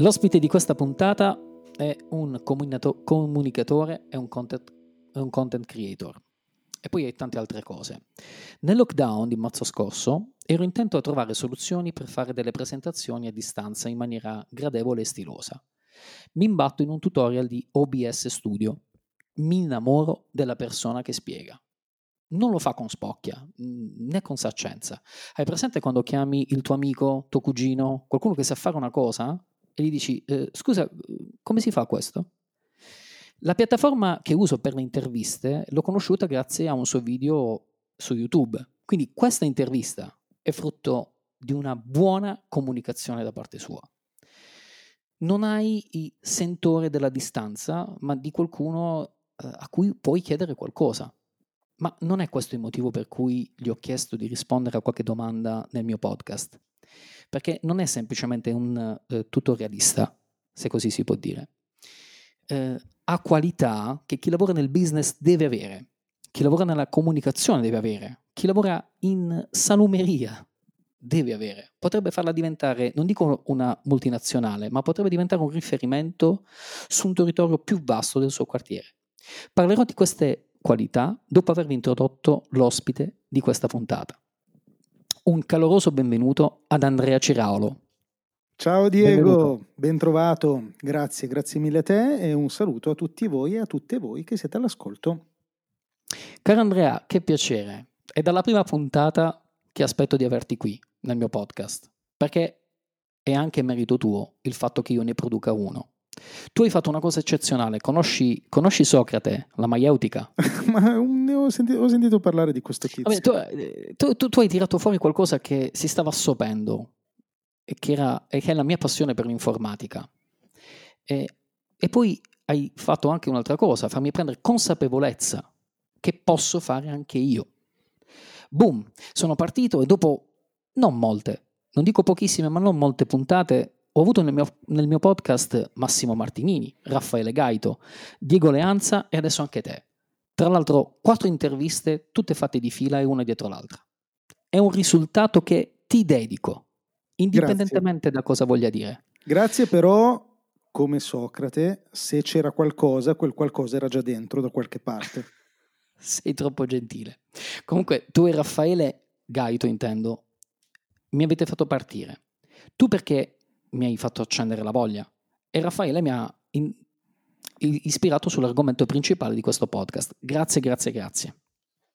L'ospite di questa puntata è un comunicato- comunicatore e un content, un content creator. E poi è tante altre cose. Nel lockdown di marzo scorso ero intento a trovare soluzioni per fare delle presentazioni a distanza in maniera gradevole e stilosa. Mi imbatto in un tutorial di OBS Studio. Mi innamoro della persona che spiega. Non lo fa con spocchia né con saccenza. Hai presente quando chiami il tuo amico, tuo cugino, qualcuno che sa fare una cosa e gli dici, eh, scusa, come si fa questo? La piattaforma che uso per le interviste l'ho conosciuta grazie a un suo video su YouTube. Quindi questa intervista è frutto di una buona comunicazione da parte sua. Non hai il sentore della distanza, ma di qualcuno eh, a cui puoi chiedere qualcosa. Ma non è questo il motivo per cui gli ho chiesto di rispondere a qualche domanda nel mio podcast perché non è semplicemente un eh, tutorialista, se così si può dire. Eh, ha qualità che chi lavora nel business deve avere, chi lavora nella comunicazione deve avere, chi lavora in salumeria deve avere. Potrebbe farla diventare, non dico una multinazionale, ma potrebbe diventare un riferimento su un territorio più vasto del suo quartiere. Parlerò di queste qualità dopo avervi introdotto l'ospite di questa puntata un caloroso benvenuto ad Andrea Ciraolo. Ciao Diego, ben trovato, grazie, grazie mille a te e un saluto a tutti voi e a tutte voi che siete all'ascolto. Caro Andrea, che piacere. È dalla prima puntata che aspetto di averti qui nel mio podcast, perché è anche merito tuo il fatto che io ne produca uno. Tu hai fatto una cosa eccezionale, conosci, conosci Socrate, la maieutica? Ma ho sentito, ho sentito, parlare di questo tizio. Vabbè, tu, tu, tu, tu, hai tirato fuori qualcosa che si stava assopendo e che, era, e che è la mia passione per l'informatica. E, e poi hai fatto anche un'altra cosa, farmi prendere consapevolezza che posso fare anche io. Boom, sono partito e dopo non molte, non dico pochissime, ma non molte puntate, ho avuto nel mio, nel mio, podcast Massimo Martinini, Raffaele Gaito, Diego Leanza e adesso anche te. Tra l'altro, quattro interviste, tutte fatte di fila e una dietro l'altra. È un risultato che ti dedico, indipendentemente Grazie. da cosa voglia dire. Grazie però, come Socrate, se c'era qualcosa, quel qualcosa era già dentro da qualche parte. Sei troppo gentile. Comunque, tu e Raffaele Gaito, intendo, mi avete fatto partire. Tu perché mi hai fatto accendere la voglia. E Raffaele mi ha in, ispirato sull'argomento principale di questo podcast. Grazie, grazie, grazie.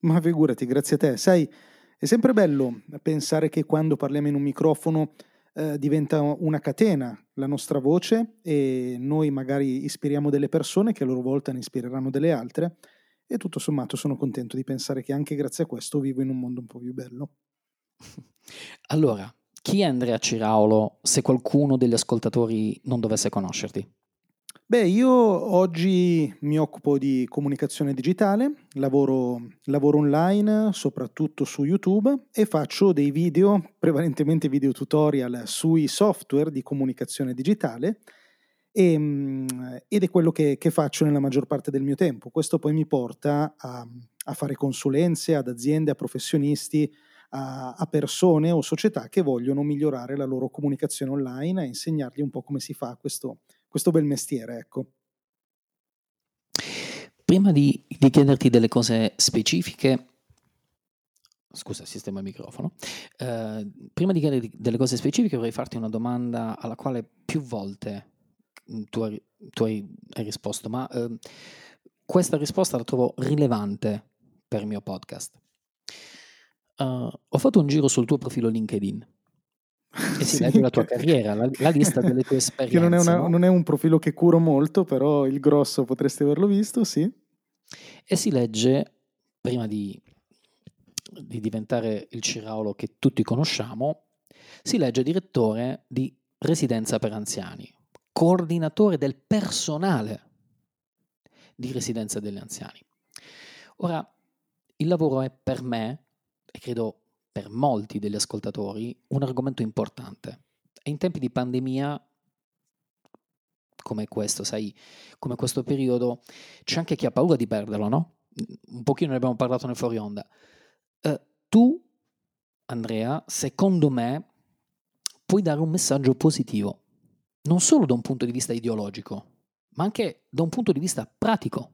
Ma figurati, grazie a te. Sai, è sempre bello pensare che quando parliamo in un microfono eh, diventa una catena la nostra voce e noi magari ispiriamo delle persone che a loro volta ne ispireranno delle altre e tutto sommato sono contento di pensare che anche grazie a questo vivo in un mondo un po' più bello. Allora, chi è Andrea Ciraolo se qualcuno degli ascoltatori non dovesse conoscerti? Beh, io oggi mi occupo di comunicazione digitale, lavoro, lavoro, online, soprattutto su YouTube e faccio dei video, prevalentemente video tutorial sui software di comunicazione digitale e, mm, ed è quello che, che, faccio nella maggior parte del mio tempo. Questo poi mi porta a, a fare consulenze ad aziende, a professionisti, a, a, persone o società che vogliono migliorare la loro comunicazione online e insegnargli un po' come si fa questo, questo bel mestiere. Ecco. Prima di, di chiederti delle cose specifiche, scusa, sistema il microfono. Uh, prima di chiederti delle cose specifiche, vorrei farti una domanda alla quale più volte mm, tu hai, tu hai, hai risposto, ma uh, questa risposta la trovo rilevante per il mio podcast. Uh, ho fatto un giro sul tuo profilo LinkedIn e si sì. legge la tua carriera, la, la, lista delle tue esperienze. Che non è, una, no? non è un profilo che curo molto, però il grosso potresti averlo visto, sì. E si legge, prima di di diventare il Ciraulo che tutti conosciamo, si legge direttore di residenza per anziani, coordinatore del personale di residenza degli anziani. Ora, il lavoro è per me, e credo per molti degli ascoltatori, un argomento importante. E in tempi di pandemia come questo, sai, come questo periodo, c'è anche chi ha paura di perderlo, no? Un pochino ne abbiamo parlato nel fuori onda. Uh, tu, Andrea, secondo me, puoi dare un messaggio positivo, non solo da un punto di vista ideologico, ma anche da un punto di vista pratico.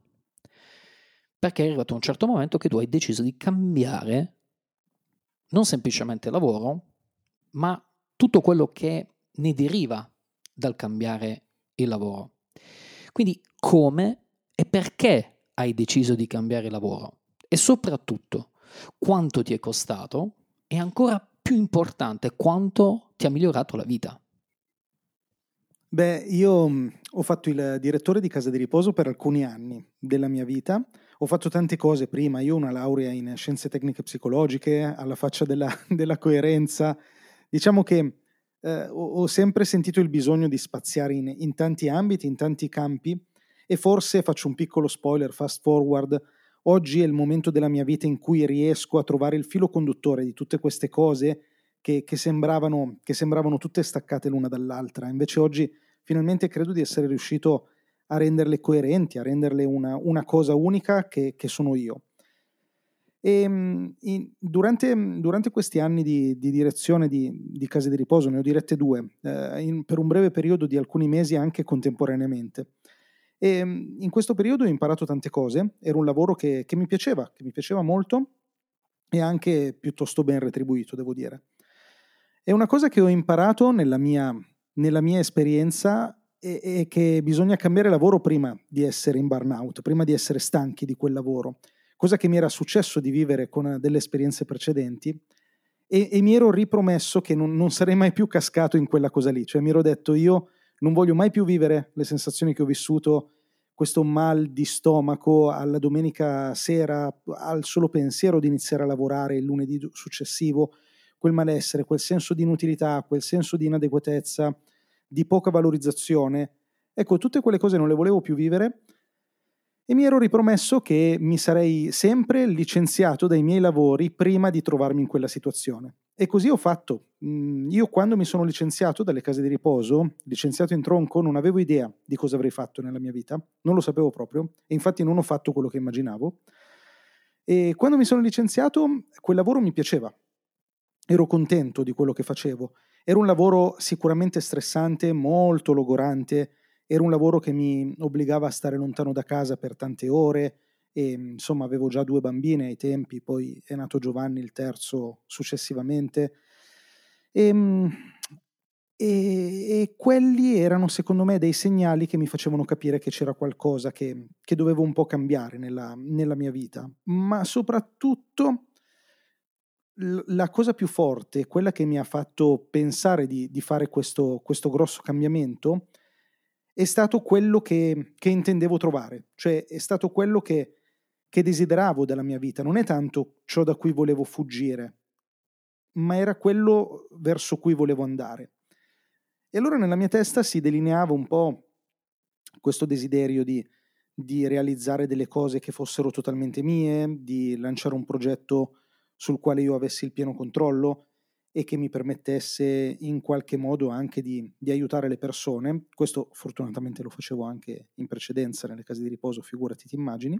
Perché è arrivato un certo momento che tu hai deciso di cambiare non semplicemente lavoro, ma tutto quello che ne deriva dal cambiare il lavoro. Quindi come e perché hai deciso di cambiare lavoro? E soprattutto, quanto ti è costato e ancora più importante, quanto ti ha migliorato la vita. Beh, io mm, ho fatto il direttore di casa di riposo per alcuni anni della mia vita. Ho fatto tante cose prima. Io ho una laurea in scienze tecniche psicologiche, alla faccia della, della coerenza. Diciamo che eh, ho, sempre sentito il bisogno di spaziare in, in tanti ambiti, in tanti campi. E forse faccio un piccolo spoiler, fast forward, Oggi è il momento della mia vita in cui riesco a trovare il filo conduttore di tutte queste cose che, che, sembravano, che sembravano tutte staccate l'una dall'altra. Invece oggi finalmente credo di essere riuscito a renderle coerenti, a renderle una, una cosa unica che, che, sono io. E ehm, in, durante, durante, questi anni di, di direzione di, di, case di riposo, ne ho dirette due, eh, in, per un breve periodo di alcuni mesi anche contemporaneamente. E ehm, in questo periodo ho imparato tante cose, era un lavoro che, che mi piaceva, che mi piaceva molto e anche piuttosto ben retribuito, devo dire. E una cosa che ho imparato nella mia, nella mia esperienza è, è, che bisogna cambiare lavoro prima di essere in burnout, prima di essere stanchi di quel lavoro, cosa che mi era successo di vivere con delle esperienze precedenti e, e mi ero ripromesso che non, non sarei mai più cascato in quella cosa lì, cioè mi ero detto io non voglio mai più vivere le sensazioni che ho vissuto, questo mal di stomaco alla domenica sera, al solo pensiero di iniziare a lavorare il lunedì successivo, quel malessere, quel senso di inutilità, quel senso di inadeguatezza, di poca valorizzazione. Ecco, tutte quelle cose non le volevo più vivere e mi ero ripromesso che mi sarei sempre licenziato dai miei lavori prima di trovarmi in quella situazione. E così ho fatto. Mm, io quando mi sono licenziato dalle case di riposo, licenziato in tronco, non avevo idea di cosa avrei fatto nella mia vita, non lo sapevo proprio e infatti non ho fatto quello che immaginavo. E quando mi sono licenziato, quel lavoro mi piaceva, ero contento di quello che facevo. Era un lavoro sicuramente stressante, molto logorante, era un lavoro che mi obbligava a stare lontano da casa per tante ore. E insomma avevo già due bambine ai tempi, poi è nato Giovanni il terzo successivamente. E, ehm, e, e, quelli erano secondo me dei segnali che mi facevano capire che c'era qualcosa che, che dovevo un po' cambiare nella, nella, mia vita, ma soprattutto la cosa più forte, quella che mi ha fatto pensare di, di fare questo, questo grosso cambiamento, è stato quello che, che, intendevo trovare, cioè è stato quello che, che desideravo dalla mia vita, non è tanto ciò da cui volevo fuggire, ma era quello verso cui volevo andare. E allora nella mia testa si delineava un po' questo desiderio di, di realizzare delle cose che fossero totalmente mie, di lanciare un progetto sul quale io avessi il pieno controllo e che mi permettesse in qualche modo anche di, di, aiutare le persone. Questo fortunatamente lo facevo anche in precedenza nelle case di riposo, figurati ti immagini.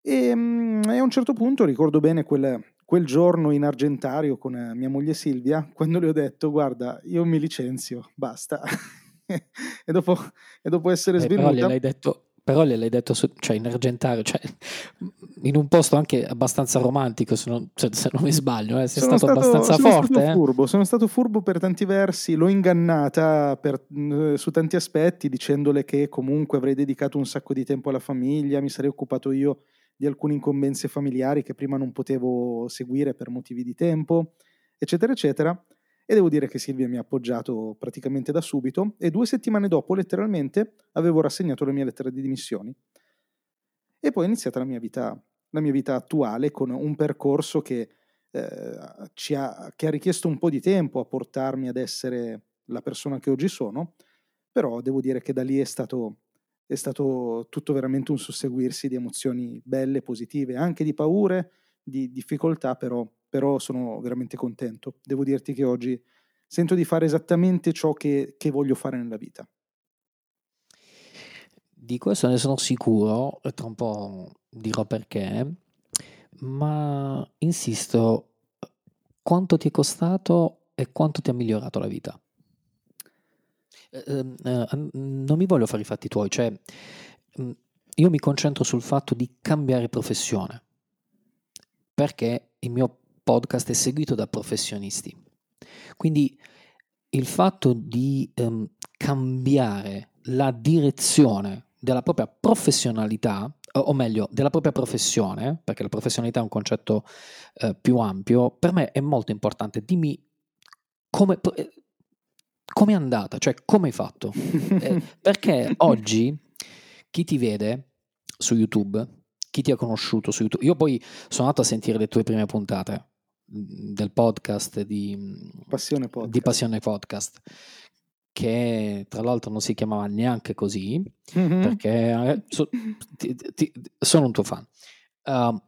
E, mm, e a un certo punto ricordo bene quel, quel giorno in Argentario con eh, mia moglie Silvia, quando le ho detto guarda, io mi licenzio, basta. e, dopo, e, dopo, essere eh, svenuta... Però gliel'hai detto, però gliel'hai detto su, cioè in Argentario, cioè in un posto anche abbastanza romantico, se non, se, se non mi sbaglio, eh, sei stato, stato, abbastanza sono forte. Stato eh? furbo, sono stato furbo per tanti versi, l'ho ingannata per, eh, su tanti aspetti, dicendole che comunque avrei dedicato un sacco di tempo alla famiglia, mi sarei occupato io di alcune incombenze familiari che prima non potevo seguire per motivi di tempo, eccetera, eccetera. E devo dire che Silvia mi ha appoggiato praticamente da subito e due settimane dopo, letteralmente, avevo rassegnato la mia lettera di dimissioni. E poi è iniziata la mia vita, la mia vita attuale con un percorso che, eh, ha, che ha richiesto un po' di tempo a portarmi ad essere la persona che oggi sono, però devo dire che da lì è stato, è stato tutto veramente un susseguirsi di emozioni belle, positive, anche di paure, di difficoltà, però però sono veramente contento. Devo dirti che oggi sento di fare esattamente ciò che, che voglio fare nella vita. Di questo ne sono sicuro, e tra un po' dirò perché, ma insisto, quanto ti è costato e quanto ti ha migliorato la vita? Eh, eh, non mi voglio fare i fatti tuoi, cioè io mi concentro sul fatto di cambiare professione, perché il mio podcast è seguito da professionisti. Quindi il fatto di um, cambiare la direzione della propria professionalità, o meglio, della propria professione, perché la professionalità è un concetto eh, più ampio, per me è molto importante. Dimmi come, eh, come è andata, cioè come hai fatto. eh, perché oggi chi ti vede su YouTube, chi ti ha conosciuto su YouTube, io poi sono andato a sentire le tue prime puntate del podcast di Passione Podcast. di Passione Podcast che tra l'altro non si chiamava neanche così mm-hmm. perché eh, so, ti, ti, sono un tuo fan uh,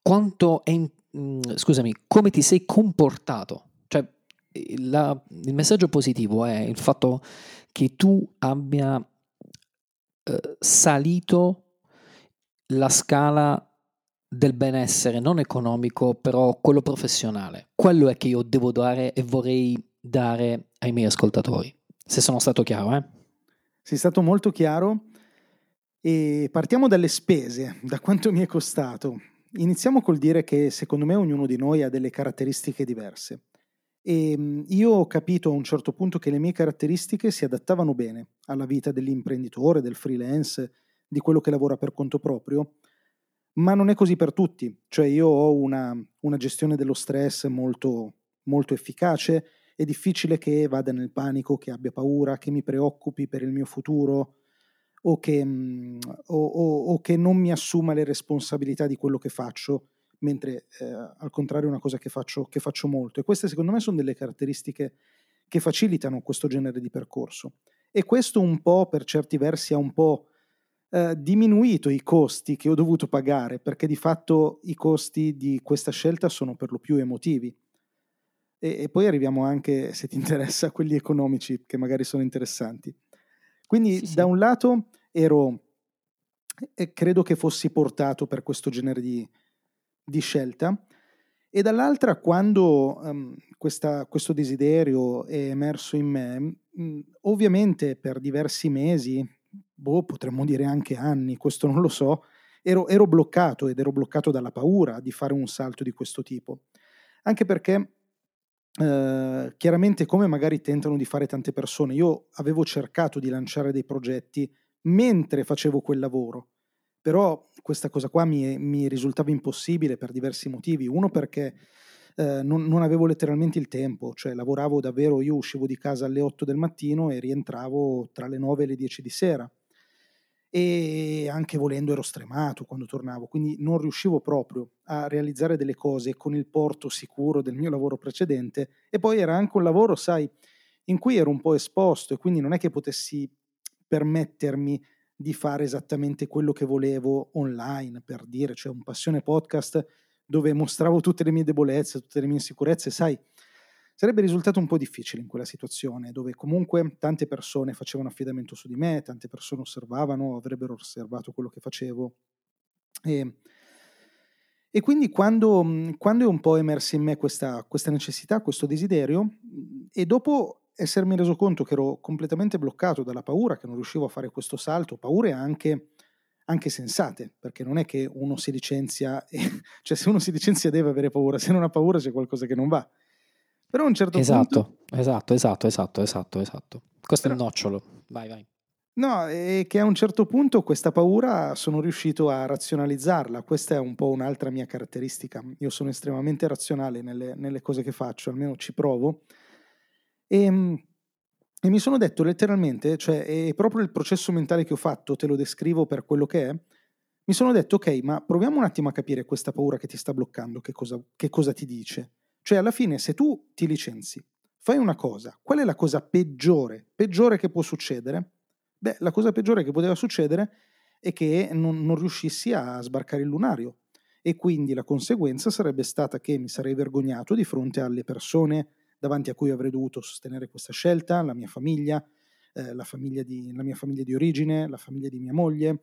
quanto è mh, mm, scusami come ti sei comportato cioè la, il messaggio positivo è il fatto che tu abbia uh, salito la scala del benessere non economico, però quello professionale. Quello è che io devo dare e vorrei dare ai miei ascoltatori. Se sono stato chiaro, eh? Sei stato molto chiaro e partiamo dalle spese, da quanto mi è costato. Iniziamo col dire che secondo me ognuno di noi ha delle caratteristiche diverse. E io ho capito a un certo punto che le mie caratteristiche si adattavano bene alla vita dell'imprenditore, del freelance, di quello che lavora per conto proprio, ma non è così per tutti, cioè io ho una, una gestione dello stress molto, molto efficace, è difficile che vada nel panico, che abbia paura, che mi preoccupi per il mio futuro o che, mm, o, o, o che non mi assuma le responsabilità di quello che faccio, mentre eh, al contrario è una cosa che faccio, che faccio molto. E queste secondo me sono delle caratteristiche che facilitano questo genere di percorso. E questo un po' per certi versi ha un po' eh, diminuito i costi che ho dovuto pagare, perché di fatto i costi di questa scelta sono per lo più emotivi. E, e poi arriviamo anche, se ti interessa, a quelli economici che magari sono interessanti. Quindi sì, sì. da un lato ero, e credo che fossi portato per questo genere di, di scelta, e dall'altra quando um, questa, questo desiderio è emerso in me, mh, ovviamente per diversi mesi, boh, potremmo dire anche anni, questo non lo so, ero, ero bloccato ed ero bloccato dalla paura di fare un salto di questo tipo. Anche perché Uh, chiaramente come magari tentano di fare tante persone, io avevo cercato di lanciare dei progetti mentre facevo quel lavoro, però questa cosa qua mi, mi risultava impossibile per diversi motivi. Uno perché uh, non, non, avevo letteralmente il tempo, cioè lavoravo davvero, io uscivo di casa alle 8 del mattino e rientravo tra le 9 e le 10 di sera e anche volendo ero stremato quando tornavo, quindi non riuscivo proprio a realizzare delle cose con il porto sicuro del mio lavoro precedente e poi era anche un lavoro, sai, in cui ero un po' esposto e quindi non è che potessi permettermi di fare esattamente quello che volevo online, per dire, cioè un passione podcast dove mostravo tutte le mie debolezze, tutte le mie insicurezze, sai, sarebbe risultato un po' difficile in quella situazione, dove comunque tante persone facevano affidamento su di me, tante persone osservavano, avrebbero osservato quello che facevo. E, e quindi quando, quando, è un po' emersa in me questa, questa necessità, questo desiderio, e dopo essermi reso conto che ero completamente bloccato dalla paura, che non riuscivo a fare questo salto, paure anche, anche sensate, perché non è che uno si licenzia, e, cioè se uno si licenzia deve avere paura, se non ha paura c'è qualcosa che non va. Però a un certo esatto, punto... Esatto, esatto, esatto, esatto, esatto. Questo Però... è il nocciolo, vai, vai. No, è che a un certo punto questa paura sono riuscito a razionalizzarla, questa è un po' un'altra mia caratteristica, io sono estremamente razionale nelle, nelle cose che faccio, almeno ci provo, e, ehm, e, mi sono detto letteralmente, cioè è proprio il processo mentale che ho fatto, te lo descrivo per quello che è, mi sono detto ok, ma proviamo un attimo a capire questa paura che ti sta bloccando, che cosa, che cosa ti dice. Cioè alla fine se tu ti licenzi, fai una cosa, qual è la cosa peggiore, peggiore che può succedere? Beh, la cosa peggiore che poteva succedere è che non, non riuscissi a sbarcare il lunario e quindi la conseguenza sarebbe stata che mi sarei vergognato di fronte alle persone davanti a cui avrei dovuto sostenere questa scelta, la mia famiglia, eh, la, famiglia di, la mia famiglia di origine, la famiglia di mia moglie,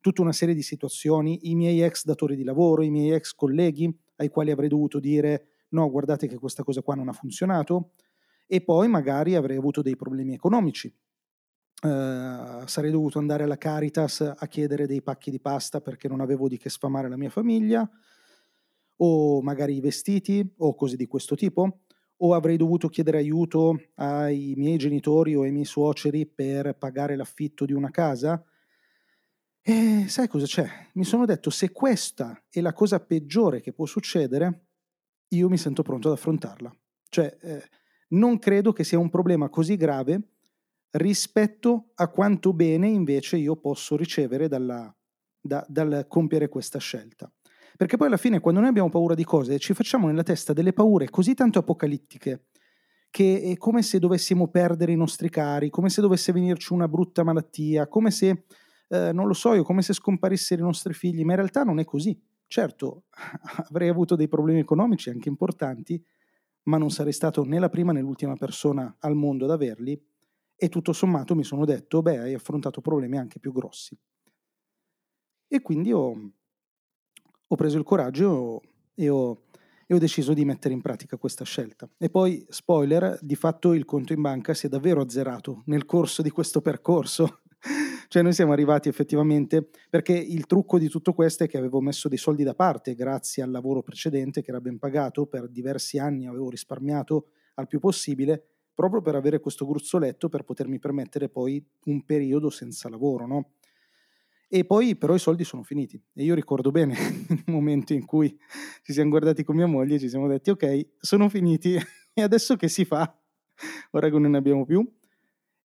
tutta una serie di situazioni, i miei ex datori di lavoro, i miei ex colleghi ai quali avrei dovuto dire no, guardate che questa cosa qua non ha funzionato, e poi magari avrei avuto dei problemi economici. Uh, sarei dovuto andare alla Caritas a chiedere dei pacchi di pasta perché non avevo di che sfamare la mia famiglia, o magari i vestiti, o cose di questo tipo, o avrei dovuto chiedere aiuto ai miei genitori o ai miei suoceri per pagare l'affitto di una casa. E sai cosa c'è? Mi sono detto, se questa è la cosa peggiore che può succedere, io mi sento pronto ad affrontarla. Cioè, eh, non credo che sia un problema così grave rispetto a quanto bene invece io posso ricevere dalla, da, dal compiere questa scelta. Perché poi alla fine quando noi abbiamo paura di cose ci facciamo nella testa delle paure così tanto apocalittiche che è come se dovessimo perdere i nostri cari, come se dovesse venirci una brutta malattia, come se, eh, non lo so io, come se scomparissero i nostri figli, ma in realtà non è così. Certo, avrei avuto dei problemi economici anche importanti, ma non sarei stato né la prima né l'ultima persona al mondo ad averli e tutto sommato mi sono detto, beh, hai affrontato problemi anche più grossi. E quindi ho, ho preso il coraggio e ho, e ho deciso di mettere in pratica questa scelta. E poi, spoiler, di fatto il conto in banca si è davvero azzerato nel corso di questo percorso cioè noi siamo arrivati effettivamente, perché il trucco di tutto questo è che avevo messo dei soldi da parte grazie al lavoro precedente che era ben pagato, per diversi anni avevo risparmiato al più possibile, proprio per avere questo gruzzoletto per potermi permettere poi un periodo senza lavoro, no? E poi però i soldi sono finiti e io ricordo bene il momento in cui ci siamo guardati con mia moglie e ci siamo detti ok, sono finiti e adesso che si fa? Ora che non ne abbiamo più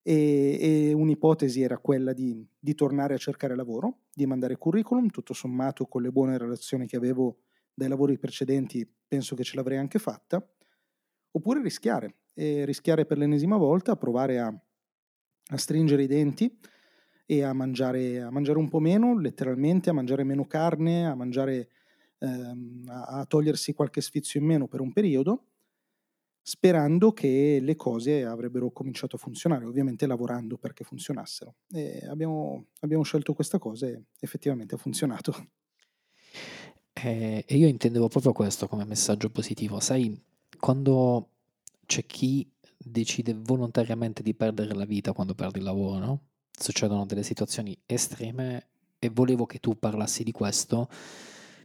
e, e un'ipotesi era quella di, di, tornare a cercare lavoro, di mandare curriculum, tutto sommato con le buone relazioni che avevo dai lavori precedenti penso che ce l'avrei anche fatta, oppure rischiare, e rischiare per l'ennesima volta, provare a, a stringere i denti e a mangiare, a mangiare, un po' meno, letteralmente, a mangiare meno carne, a mangiare, ehm, a, a togliersi qualche sfizio in meno per un periodo sperando che le cose avrebbero cominciato a funzionare, ovviamente lavorando perché funzionassero. Abbiamo, abbiamo scelto questa cosa e effettivamente ha funzionato. Eh, e io intendevo proprio questo come messaggio positivo. Sai, quando c'è chi decide volontariamente di perdere la vita quando perde il lavoro, no? succedono delle situazioni estreme e volevo che tu parlassi di questo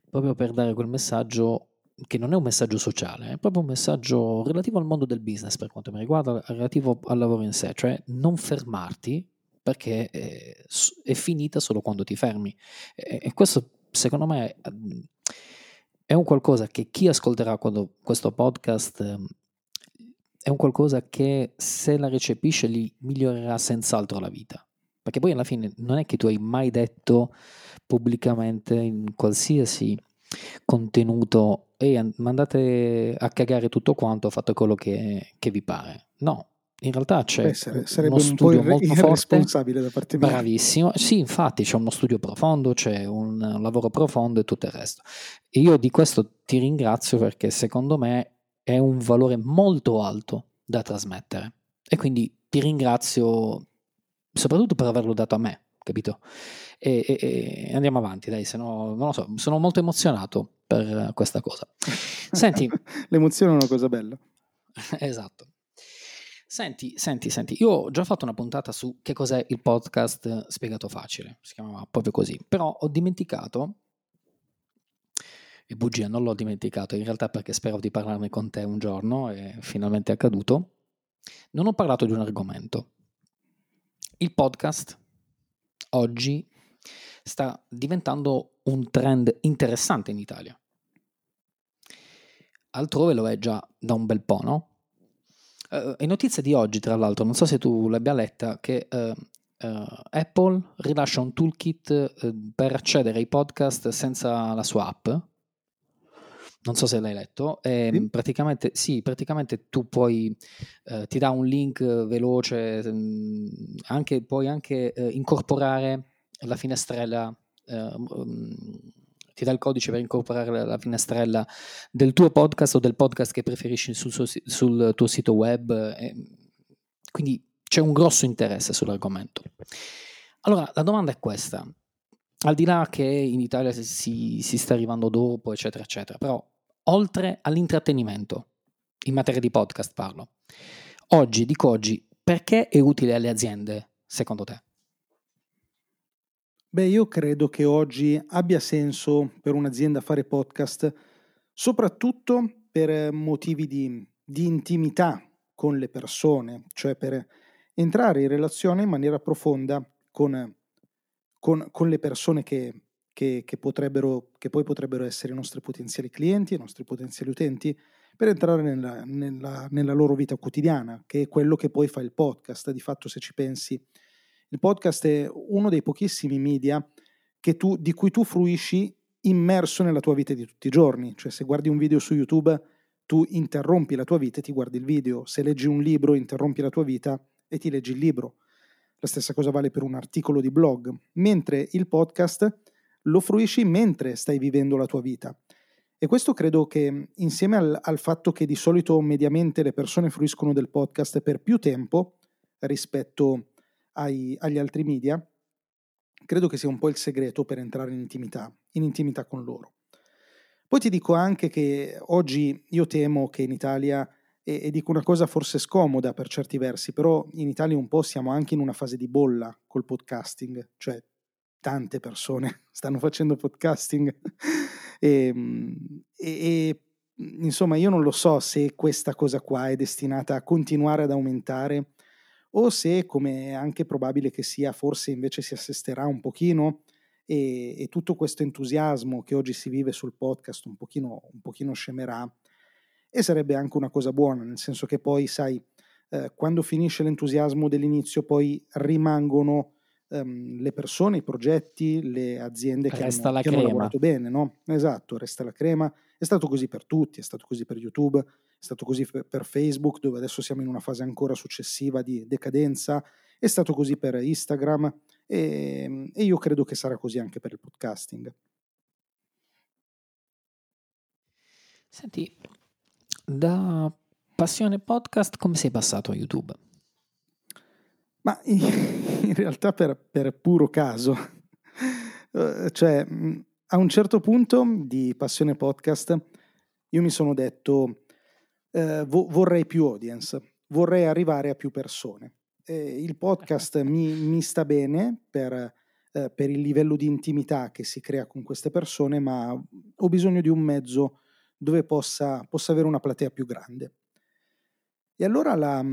proprio per dare quel messaggio che non è un messaggio sociale, è proprio un messaggio relativo al mondo del business per quanto mi riguarda, relativo al lavoro in sé, cioè non fermarti perché è, è finita solo quando ti fermi. E, e questo secondo me è un qualcosa che chi ascolterà questo podcast ehm, è un qualcosa che se la recepisce gli migliorerà senz'altro la vita. Perché poi alla fine non è che tu hai mai detto pubblicamente in qualsiasi contenuto e mandate a cagare tutto quanto, fate quello che, che vi pare. No, in realtà c'è Beh, sarebbe uno un po' studio irre- molto forte. irresponsabile da parte mia. Bravissimo, sì, infatti c'è uno studio profondo, c'è un lavoro profondo e tutto il resto. E io di questo ti ringrazio perché secondo me è un valore molto alto da trasmettere. E quindi ti ringrazio soprattutto per averlo dato a me, capito? E, e- e andiamo avanti, dai, se no, non lo so, sono molto emozionato per questa cosa. Senti, L'emozione è una cosa bella. esatto. Senti, senti, senti, io ho già fatto una puntata su che cos'è il podcast spiegato facile, si chiamava proprio così, però ho dimenticato, e bugia, non l'ho dimenticato, in realtà perché speravo di parlarne con te un giorno e finalmente è accaduto, non ho parlato di un argomento. Il podcast oggi sta diventando un trend interessante in Italia. Altrove lo è già da un bel po', no? Eh, è notizia di oggi, tra l'altro, non so se tu l'abbia letta, che eh, eh, Apple rilascia un toolkit eh, per accedere ai podcast senza la sua app. Non so se l'hai letto. E Sì. praticamente, sì, praticamente tu puoi, eh, ti dà un link veloce, mm, anche, puoi anche eh, incorporare la finestrella, eh, mm, ti dà il codice per incorporare la, la finestrella del tuo podcast o del podcast che preferisci sul, suo sul tuo sito web. eh, quindi c'è un grosso interesse sull'argomento. Allora, la domanda è questa. Al di là che in Italia si, si sta arrivando dopo, eccetera, eccetera, però oltre all'intrattenimento, in materia di podcast parlo, oggi, dico oggi, perché è utile alle aziende, secondo te? Beh, io credo che oggi abbia senso per un'azienda fare podcast, soprattutto per motivi di, di intimità con le persone, cioè per entrare in relazione in maniera profonda con, con- con le persone che, che- che che poi potrebbero essere i nostri potenziali clienti, i nostri potenziali utenti, per entrare nella, nella- nella loro vita quotidiana, che è quello che poi fa il podcast. Di fatto, se ci pensi, il podcast è uno dei pochissimi media tu- di cui tu fruisci immerso nella tua vita di tutti i giorni. Cioè, se guardi un video su YouTube, tu interrompi la tua vita e ti guardi il video. Se leggi un libro, interrompi la tua vita e ti leggi il libro. La stessa cosa vale per un articolo di blog. Mentre il podcast lo fruisci mentre stai vivendo la tua vita. E questo credo che insieme al, al fatto che di solito mediamente le persone fruiscono del podcast per più tempo rispetto ai- agli altri media, credo che sia un po' il segreto per entrare in intimità, in intimità con loro. Poi ti dico anche che oggi io temo che in Italia, e, e dico una cosa forse scomoda per certi versi, però in Italia un po' siamo anche in una fase di bolla col podcasting, cioè tante persone stanno facendo podcasting. E, e- e, insomma io non lo so se questa cosa qua è destinata a continuare ad aumentare o se, come è anche probabile che sia, forse invece si assesterà un pochino e, e tutto questo entusiasmo che oggi si vive sul podcast un pochino, un pochino scemerà e sarebbe anche una cosa buona, nel senso che poi, sai, eh, quando finisce l'entusiasmo dell'inizio poi rimangono ehm, le persone, i progetti, le aziende che, Resta hanno, la che hanno crema. lavorato bene, no? Esatto, resta la crema. È stato così per tutti, è stato così per YouTube, è stato così per Facebook, dove adesso siamo in una fase ancora successiva di decadenza, è stato così per Instagram e, e io credo che sarà così anche per il podcasting. Senti, da passione podcast come sei passato a YouTube? Ma in realtà per, per puro caso, Eh, cioè mh, a un certo punto di Passione Podcast io mi sono detto eh, vo- vorrei più audience, vorrei arrivare a più persone. Eh, il podcast mi, mi sta bene per, eh, per il livello di intimità che si crea con queste persone, ma ho bisogno di un mezzo dove possa, possa avere una platea più grande. E allora la,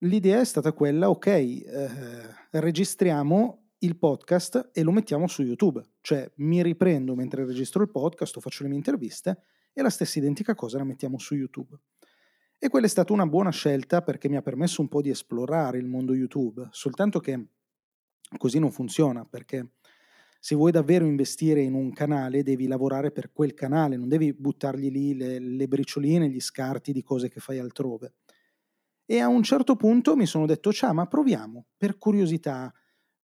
l'idea è stata quella, ok, eh, registriamo il podcast e lo mettiamo su YouTube, cioè mi riprendo mentre registro il podcast o faccio le mie interviste e la stessa identica cosa la mettiamo su YouTube. E quella è stata una buona scelta perché mi ha permesso un po' di esplorare il mondo YouTube, soltanto che così non funziona perché se vuoi davvero investire in un canale devi lavorare per quel canale, non devi buttargli lì le, le bricioline, gli scarti di cose che fai altrove. E a un certo punto mi sono detto, ciao, ma proviamo, per curiosità,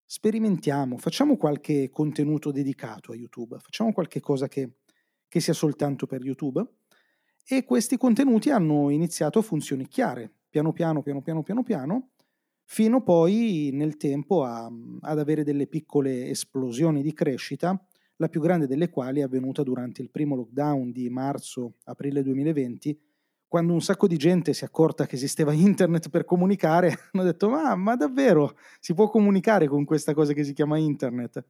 sperimentiamo, facciamo qualche contenuto dedicato a YouTube, facciamo qualche cosa che, che sia soltanto per YouTube. E questi contenuti hanno iniziato a funzionicchiare, piano piano, piano piano, piano piano, fino poi nel tempo a, ad avere delle piccole esplosioni di crescita, la più grande delle quali è avvenuta durante il primo lockdown di marzo-aprile 2020, quando un sacco di gente si è accorta che esisteva internet per comunicare, hanno detto ma, ma davvero si può comunicare con questa cosa che si chiama internet?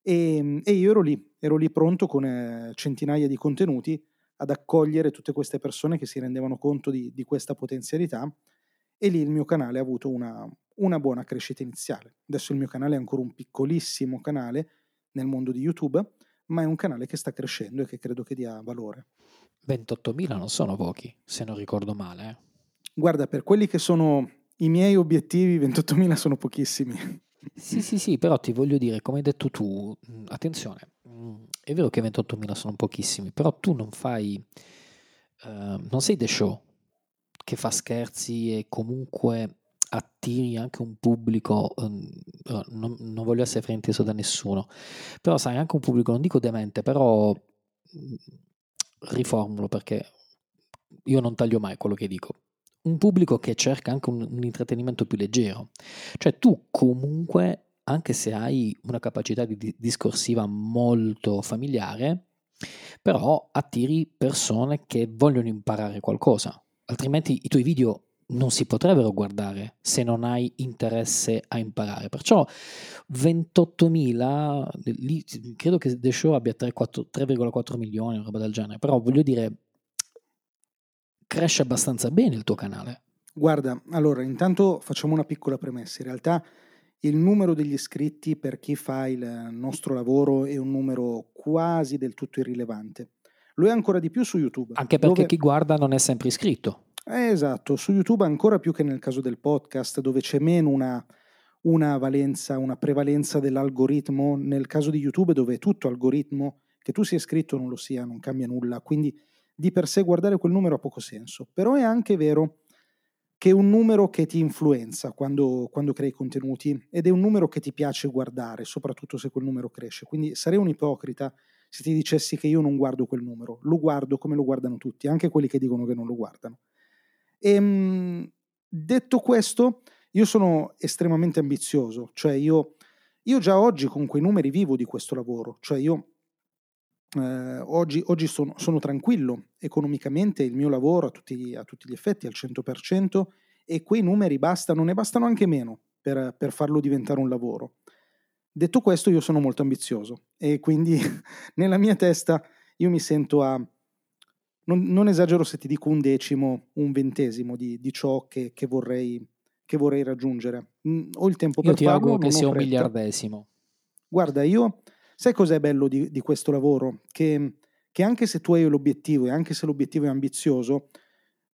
E, e io ero lì, ero lì pronto con eh, centinaia di contenuti ad accogliere tutte queste persone che si rendevano conto di, di questa potenzialità e lì il mio canale ha avuto una, una buona crescita iniziale. Adesso il mio canale è ancora un piccolissimo canale nel mondo di YouTube, ma è un canale che sta crescendo e che credo che dia valore. 28.000 non sono pochi, se non ricordo male. Eh. Guarda, per quelli che sono i miei obiettivi, 28.000 sono pochissimi. Sì, sì, sì, però ti voglio dire, come hai detto tu, attenzione, è vero che 28.000 sono pochissimi, però tu non fai, uh, non sei The Show che fa scherzi e comunque attiri anche un pubblico, um, non, non, voglio essere frainteso da nessuno, però sai, anche un pubblico, non dico demente, però riformulo perché io non taglio mai quello che dico. Un pubblico che cerca anche un, un intrattenimento più leggero. Cioè tu comunque, anche se hai una capacità di discorsiva molto familiare, però attiri persone che vogliono imparare qualcosa. Altrimenti i tuoi video non si potrebbero guardare se non hai interesse a imparare. Perciò 28.000, lì, credo che The Show abbia 3,4 milioni, o roba del genere, però voglio dire, cresce abbastanza bene il tuo canale. Guarda, allora intanto facciamo una piccola premessa. In realtà il numero degli iscritti per chi fa il nostro lavoro è un numero quasi del tutto irrilevante. Lo è ancora di più su YouTube. Anche perché dove... chi guarda non è sempre iscritto. Eh, esatto, su YouTube ancora più che nel caso del podcast, dove c'è meno una, una valenza, una prevalenza dell'algoritmo, nel caso di YouTube dove è tutto algoritmo, che tu sia iscritto o non lo sia, non cambia nulla, quindi di per sé guardare quel numero ha poco senso, però è anche vero che è un numero che ti influenza quando, quando crei contenuti ed è un numero che ti piace guardare, soprattutto se quel numero cresce, quindi sarei un ipocrita se ti dicessi che io non guardo quel numero, lo guardo come lo guardano tutti, anche quelli che dicono che non lo guardano. E, ehm, detto questo, io sono estremamente ambizioso, cioè io, io, già oggi con quei numeri vivo di questo lavoro, cioè io eh, oggi, oggi sono, sono, tranquillo economicamente, il mio lavoro a tutti, a tutti, gli effetti al 100% e quei numeri bastano, ne bastano anche meno per, per farlo diventare un lavoro. Detto questo, io sono molto ambizioso e quindi nella mia testa io mi sento a non, non, esagero se ti dico un decimo, un ventesimo di, di ciò che, che, vorrei, che, vorrei, raggiungere. Mm, ho il tempo io per farlo. Io ti auguro che sia un miliardesimo. Guarda, io, sai cos'è bello di, di questo lavoro? Che, che, anche se tu hai l'obiettivo e anche se l'obiettivo è ambizioso,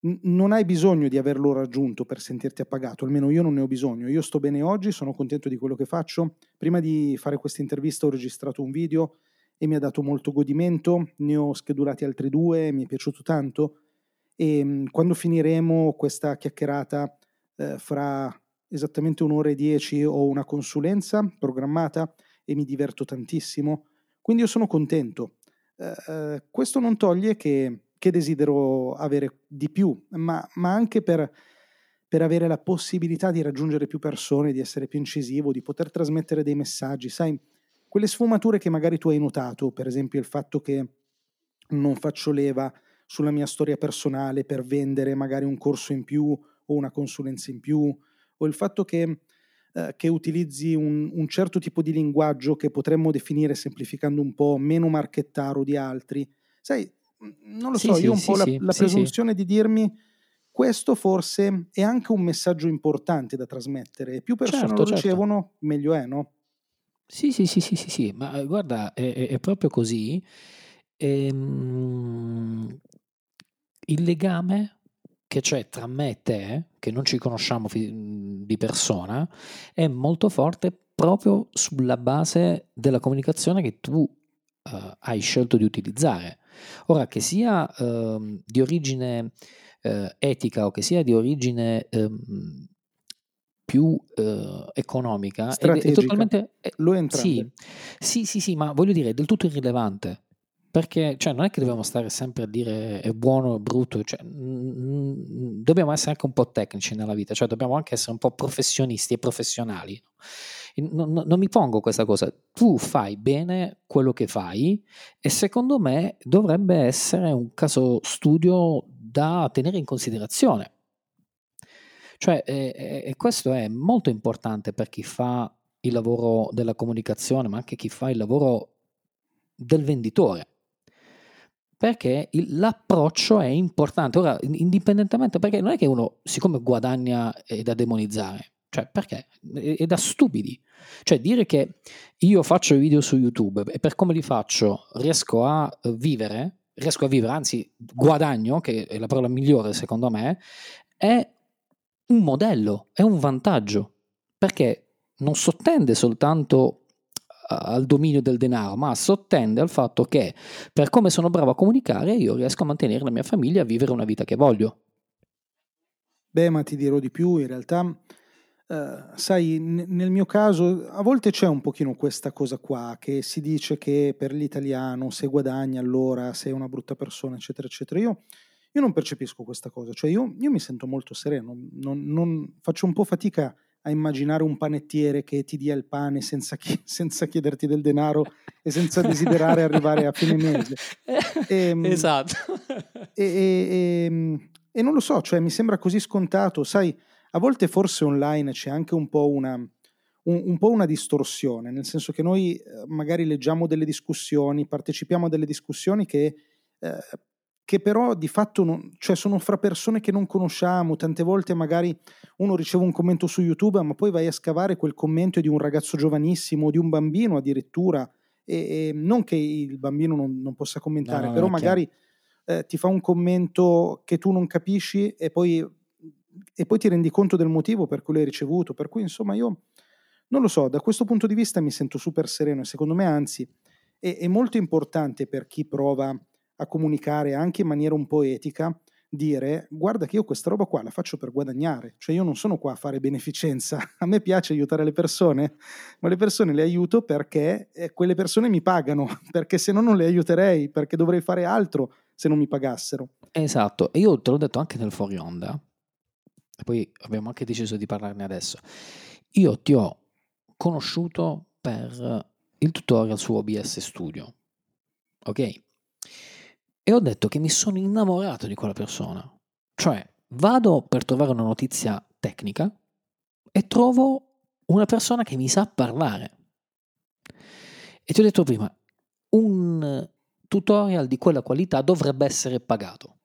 n- non hai bisogno di averlo raggiunto per sentirti appagato, almeno io non ne ho bisogno. Io sto bene oggi, sono contento di quello che faccio. Prima di fare questa intervista ho registrato un video e mi ha dato molto godimento, ne ho schedulati altri due, mi è piaciuto tanto e mm, quando finiremo questa chiacchierata eh, fra esattamente un'ora e dieci ho una consulenza programmata e mi diverto tantissimo, quindi io sono contento. Eh, eh, questo non toglie che, che, desidero avere di più, ma, ma anche per, per avere la possibilità di raggiungere più persone, di essere più incisivo, di poter trasmettere dei messaggi. Sai, quelle sfumature che magari tu hai notato, per esempio il fatto che non faccio leva sulla mia storia personale per vendere magari un corso in più o una consulenza in più, o il fatto che, eh, che utilizzi un, un, certo tipo di linguaggio che potremmo definire, semplificando un po', meno marchettaro di altri. Sai, non lo sì, so, sì, io ho un sì, po' la, la presunzione di dirmi questo forse è anche un messaggio importante da trasmettere. Più persone certo, lo certo. ricevono, meglio è, no? Sì, sì, sì, sì, sì, sì, ma guarda, è, è- proprio così. Ehm, il legame che c'è tra me e te, che non ci conosciamo fi- di persona, è molto forte proprio sulla base della comunicazione che tu eh, hai scelto di utilizzare. Ora, che sia ehm, di origine eh, etica o che sia di origine ehm, più eh, economica ed è- è Strategica. totalmente eh, Lo è sì, sì, sì, sì, ma voglio dire, è del tutto irrilevante. Perché cioè, non è che dobbiamo stare sempre a dire è buono o brutto, cioè, dobbiamo essere anche un po' tecnici nella vita, cioè dobbiamo anche essere un po' professionisti e professionali. Non, non- non mi pongo questa cosa, tu fai bene quello che fai e secondo me dovrebbe essere un caso studio da tenere in considerazione. Cioè, e, e- questo è molto importante per chi fa il lavoro della comunicazione, ma anche chi fa il lavoro del venditore. Perché il- l'approccio è importante. Ora, in- indipendentemente, perché non è che uno, siccome guadagna, è da demonizzare. Cioè, perché? È, da stupidi. Cioè, dire che io faccio i video su YouTube e per come li faccio riesco a eh, vivere, riesco a vivere, anzi guadagno, che è la parola migliore secondo me, è un modello, è un vantaggio, perché non sottende soltanto al dominio del denaro, ma sottende al fatto che per come sono bravo a comunicare io riesco a mantenere la mia famiglia a vivere una vita che voglio. Beh, ma ti dirò di più, in realtà, eh, sai, n- nel mio caso a volte c'è un pochino questa cosa qua, che si dice che per l'italiano se guadagni allora sei una brutta persona, eccetera, eccetera. Io, io non percepisco questa cosa, cioè io, io mi sento molto sereno, non, non- faccio un po' fatica a immaginare un panettiere che ti dia il pane senza, chi- senza chiederti del denaro e senza desiderare arrivare a fine mese. Ehm, esatto. E, e- e- e non lo so, cioè mi sembra così scontato, sai, a volte forse online c'è anche un po' una, un, un po' una distorsione, nel senso che noi eh, magari leggiamo delle discussioni, partecipiamo a delle discussioni che, eh, che però di fatto non- cioè sono fra persone che non conosciamo, tante volte magari uno riceve un commento su YouTube, ma poi vai a scavare quel commento è di un ragazzo giovanissimo, di un bambino addirittura, e, e non che il bambino non, non possa commentare, No, no, però magari eh, ti fa un commento che tu non capisci e poi, e poi ti rendi conto del motivo per cui l'hai ricevuto. Per cui, insomma, io non lo so, da questo punto di vista mi sento super sereno e secondo me, anzi, è, è molto importante per chi prova a comunicare anche in maniera un po' etica dire guarda che io questa roba qua la faccio per guadagnare, cioè io non sono qua a fare beneficenza, a me piace aiutare le persone, ma le persone le aiuto perché eh, quelle persone mi pagano, perché se no non le aiuterei, perché dovrei fare altro se non mi pagassero. Esatto, e io te l'ho detto anche nel fuori onda, e poi abbiamo anche deciso di parlarne adesso. Io ti ho conosciuto per il tutorial su OBS Studio, ok? E ho detto che mi sono innamorato di quella persona. Cioè, vado per trovare una notizia tecnica e trovo una persona che mi sa parlare. E ti ho detto prima, un tutorial di quella qualità dovrebbe essere pagato.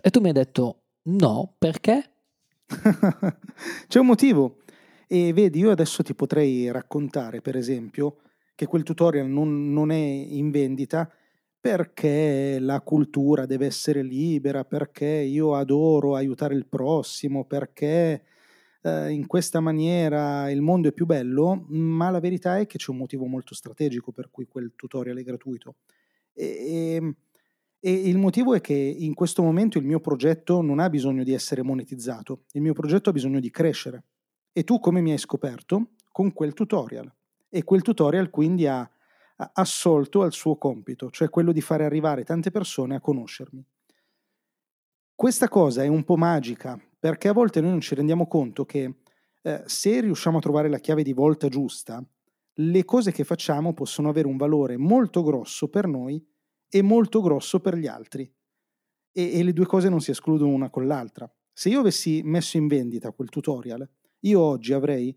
E tu mi hai detto no, perché? C'è un motivo. E vedi, io adesso ti potrei raccontare, per esempio, che quel tutorial non, non è in vendita perché la cultura deve essere libera, perché io adoro aiutare il prossimo, perché eh, in questa maniera il mondo è più bello, ma la verità è che c'è un motivo molto strategico per cui quel tutorial è gratuito. E, e- e il motivo è che in questo momento il mio progetto non ha bisogno di essere monetizzato, il mio progetto ha bisogno di crescere. E tu come mi hai scoperto? Con quel tutorial. E quel tutorial quindi ha assolto al suo compito, cioè quello di fare arrivare tante persone a conoscermi. Questa cosa è un po' magica perché a volte noi non ci rendiamo conto che eh, se riusciamo a trovare la chiave di volta giusta, le cose che facciamo possono avere un valore molto grosso per noi e molto grosso per gli altri. E, e le due cose non si escludono una con l'altra. Se io avessi messo in vendita quel tutorial, io oggi avrei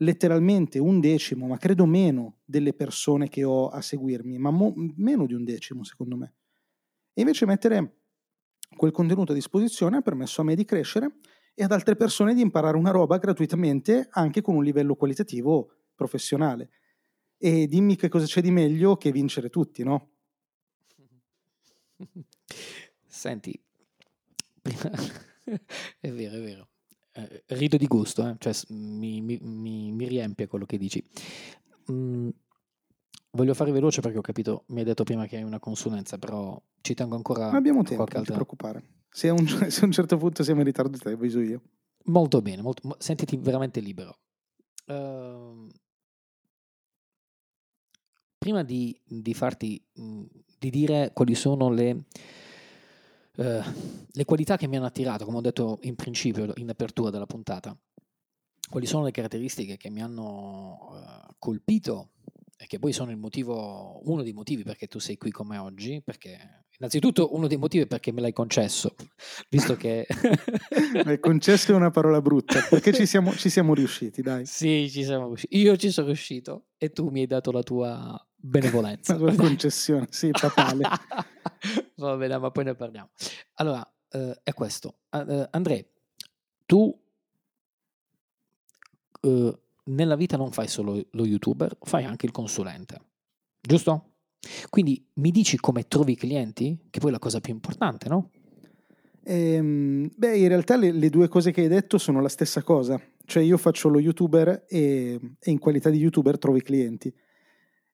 letteralmente un decimo, ma credo meno, delle persone che ho a seguirmi, ma mo- meno di un decimo secondo me. E invece mettere quel contenuto a disposizione ha permesso a me di crescere e ad altre persone di imparare una roba gratuitamente anche con un livello qualitativo professionale. E dimmi che cosa c'è di meglio che vincere tutti, no? Senti, è vero, è vero. Eh, rido di gusto, eh, cioè mi, mi- mi- mi riempie quello che dici. Mm, voglio fare veloce perché ho capito, mi hai detto prima che hai una consulenza, però ci tengo ancora Ma abbiamo tempo, non ti preoccupare. Se a un, se a un certo punto siamo in ritardo ti avviso io. Molto bene, molto, mo- sentiti veramente libero. Ehm, prima di, di farti, mh, di dire quali sono le, eh, le qualità che mi hanno attirato, come ho detto in principio, in apertura della puntata, quali sono le caratteristiche che mi hanno eh, colpito e che poi sono il motivo, uno dei motivi perché tu sei qui con me oggi, perché innanzitutto uno dei motivi è perché me l'hai concesso, visto che... Concesso è una parola brutta, perché ci siamo, ci siamo riusciti, dai. sì, ci siamo riusciti. Io ci sono riuscito e tu mi hai dato la tua benevolenza. Tua concessione, sì, papale. Va bene, ma poi ne parliamo. Allora, eh, è questo. Ah, eh, Andrea, tu eh, nella vita non fai solo lo youtuber, fai anche il consulente, giusto? Quindi mi dici come trovi i clienti? Che poi è la cosa più importante, no? Ehm, beh, in realtà le, le due cose che hai detto sono la stessa cosa. Cioè io faccio lo youtuber e, e in qualità di youtuber trovo i clienti.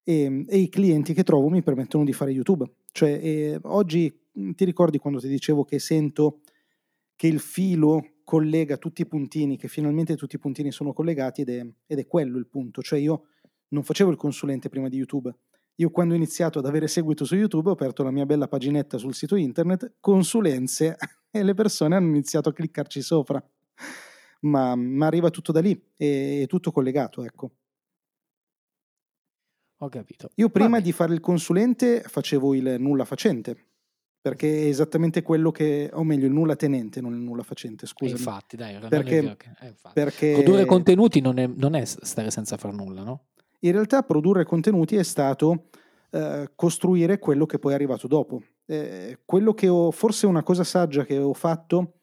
E, e i clienti che trovo mi permettono di fare YouTube. Cioè eh, oggi mh, ti ricordi quando ti dicevo che sento che il filo collega tutti i puntini, che finalmente tutti i puntini sono collegati ed è, ed è quello il punto. Cioè io non facevo il consulente prima di YouTube. Io quando ho iniziato ad avere seguito su YouTube ho aperto la mia bella paginetta sul sito internet, consulenze, e le persone hanno iniziato a cliccarci sopra. Ma, ma arriva tutto da lì, è, è tutto collegato, ecco. Ho capito. Io prima di fare il consulente facevo il nulla facente, perché è esattamente quello che, o meglio, il nulla tenente, non il nulla facente, Eh, scusami. infatti, dai, Perché- che- eh, infatti. Perché Produrre contenuti non è, non è stare senza far nulla, no? in realtà produrre contenuti è stato eh, costruire quello che poi è arrivato dopo. Eh, quello che ho, forse una cosa saggia che ho fatto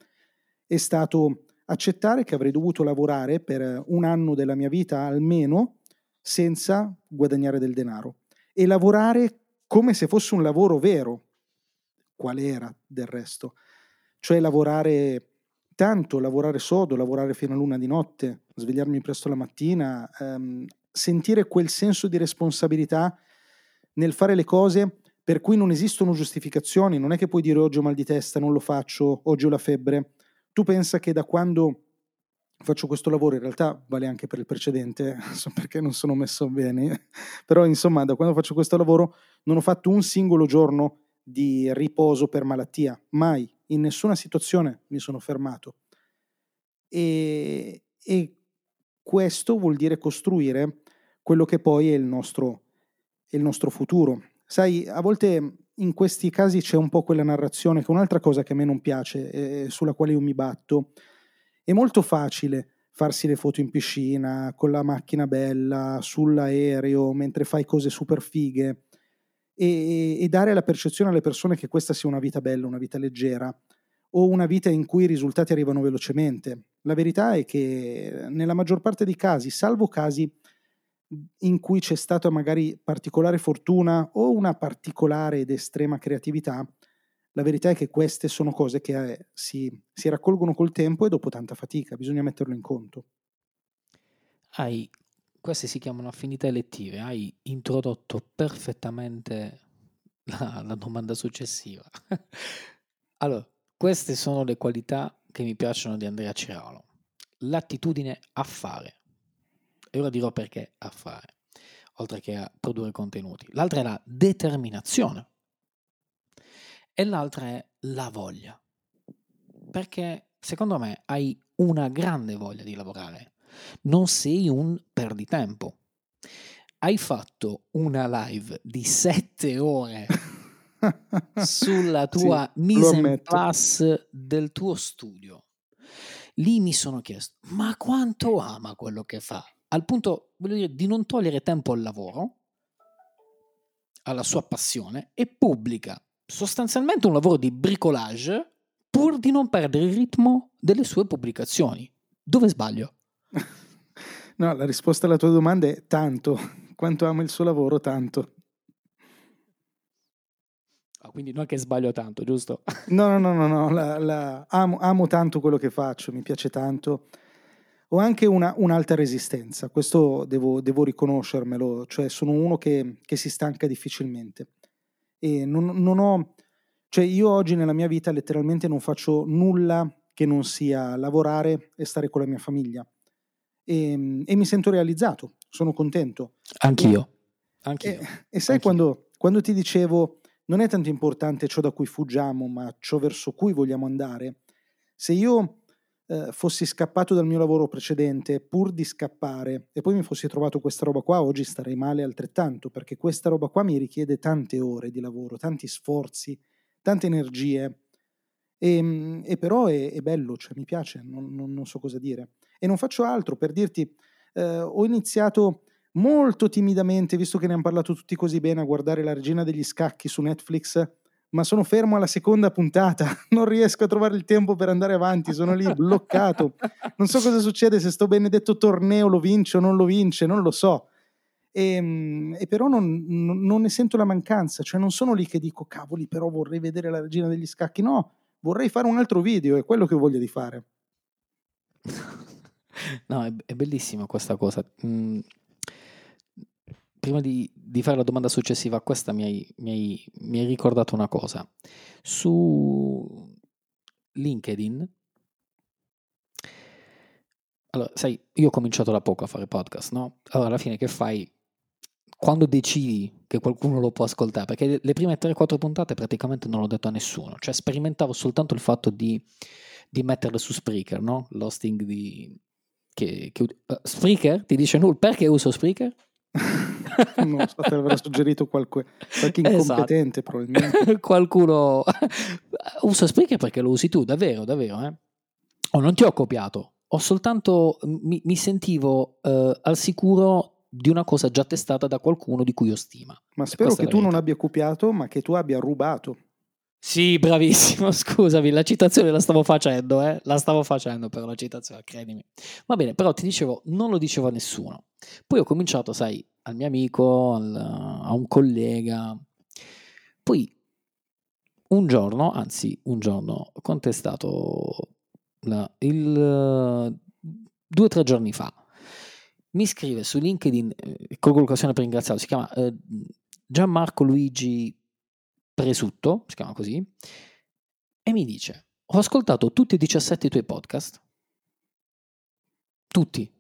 è stato accettare che avrei dovuto lavorare per un anno della mia vita almeno senza guadagnare del denaro. E lavorare come se fosse un lavoro vero, qual era del resto, cioè lavorare tanto, lavorare sodo, lavorare fino a luna di notte, svegliarmi presto la mattina, ehm, sentire quel senso di responsabilità nel fare le cose per cui non esistono giustificazioni, non è che puoi dire oggi ho mal di testa, non lo faccio, oggi ho la febbre. Tu pensa che da quando faccio questo lavoro, in realtà vale anche per il precedente, so perché non sono messo bene, però insomma da quando faccio questo lavoro non ho fatto un singolo giorno di riposo per malattia, mai, in nessuna situazione mi sono fermato. E, e questo vuol dire costruire quello che poi è il nostro, è il nostro futuro. Sai, a volte in questi casi c'è un po' quella narrazione che un'altra cosa che a me non piace, eh, sulla quale io mi batto. È molto facile farsi le foto in piscina, con la macchina bella, sull'aereo, mentre fai cose super fighe e, e dare la percezione alle persone che questa sia una vita bella, una vita leggera o una vita in cui i risultati arrivano velocemente. La verità è che nella maggior parte dei casi, salvo casi in cui c'è stata magari particolare fortuna o una particolare ed estrema creatività, la verità è che queste sono cose che eh, si, si raccolgono col tempo e dopo tanta fatica, bisogna metterlo in conto. Hai, queste si chiamano affinità elettive, hai introdotto perfettamente la, la domanda successiva. allora, queste sono le qualità che mi piacciono di Andrea Cirolo. L'attitudine a fare. E ora dirò perché a fare, oltre che a produrre contenuti. L'altra è la determinazione. E l'altra è la voglia. Perché secondo me hai una grande voglia di lavorare. Non sei un perditempo. Hai fatto una live di sette ore sulla tua Sì, mise en ammetto. place del tuo studio. Lì mi sono chiesto, ma quanto ama quello che fa? Al punto, voglio dire, di non togliere tempo al lavoro, alla sua passione, e pubblica sostanzialmente un lavoro di bricolage pur di non perdere il ritmo delle sue pubblicazioni. Dove sbaglio? No, la risposta alla tua domanda è tanto. Quanto ama il suo lavoro, tanto. Ah, quindi non è che sbaglio tanto, giusto? No, no, no, no, no, la- la- amo, amo tanto quello che faccio, mi piace tanto. Ho anche una, un'alta resistenza, questo devo, devo riconoscermelo, cioè sono uno che, che si stanca difficilmente. E non, non ho, Cioè io oggi nella mia vita letteralmente non faccio nulla che non sia lavorare e stare con la mia famiglia. E, ehm, e mi sento realizzato, sono contento. Anch'io. Anch'io. E, e sai Anch'io. Quando, quando ti dicevo non è tanto importante ciò da cui fuggiamo, ma ciò verso cui vogliamo andare. Se io eh, fossi scappato dal mio lavoro precedente pur di scappare e poi mi fossi trovato questa roba qua, oggi starei male altrettanto, perché questa roba qua mi richiede tante ore di lavoro, tanti sforzi, tante energie. E, ehm, e però è, è, bello, cioè mi piace, non, non, non, so cosa dire. E non faccio altro per dirti, eh, ho iniziato molto timidamente, visto che ne hanno parlato tutti così bene, a guardare la regina degli scacchi su Netflix, ma sono fermo alla seconda puntata, non riesco a trovare il tempo per andare avanti, sono lì bloccato. Non so cosa succede se sto benedetto torneo lo vince o non lo vince, non lo so. E, ehm, e però non, non, ne sento la mancanza, cioè non sono lì che dico cavoli, però vorrei vedere la regina degli scacchi, no, vorrei fare un altro video, è quello che voglio di fare. No, è, è bellissima questa cosa. Mm, prima di, di, fare la domanda successiva a questa mi hai, mi, hai, mi hai, ricordato una cosa. Su LinkedIn, allora, sai, io ho cominciato da poco a fare podcast, no? Allora, alla fine che fai? Quando decidi che qualcuno lo può ascoltare, perché le prime 3-4 puntate praticamente non l'ho detto a nessuno, cioè sperimentavo soltanto il fatto di, di metterle su Spreaker, no? L'hosting di... Che, che, uh, Spreaker? Ti dice nulla? Perché uso Spreaker? non so, te l'avrà suggerito qualche, qualche incompetente esatto. probabilmente. Qualcuno usa Spreaker perché lo usi tu, davvero, davvero. Eh? Oh, non ti ho copiato, ho soltanto mi, mi sentivo uh, al sicuro di una cosa già testata da qualcuno di cui ho stima. Ma spero che tu non abbia copiato, ma che tu abbia rubato. Sì, bravissimo, scusami, la citazione la stavo facendo, eh? la stavo facendo per la citazione, credimi. Va bene, però ti dicevo, non lo dicevo a nessuno. Poi ho cominciato, sai, al mio amico, al, a un collega. Poi un giorno, anzi un giorno, ho contestato la, il, due o tre giorni fa. Mi scrive su LinkedIn, eh, colgo l'occasione per ringraziarlo, si chiama eh, Gianmarco Luigi Presutto, si chiama così, e mi dice, ho ascoltato tutti e 17 i tuoi podcast, tutti,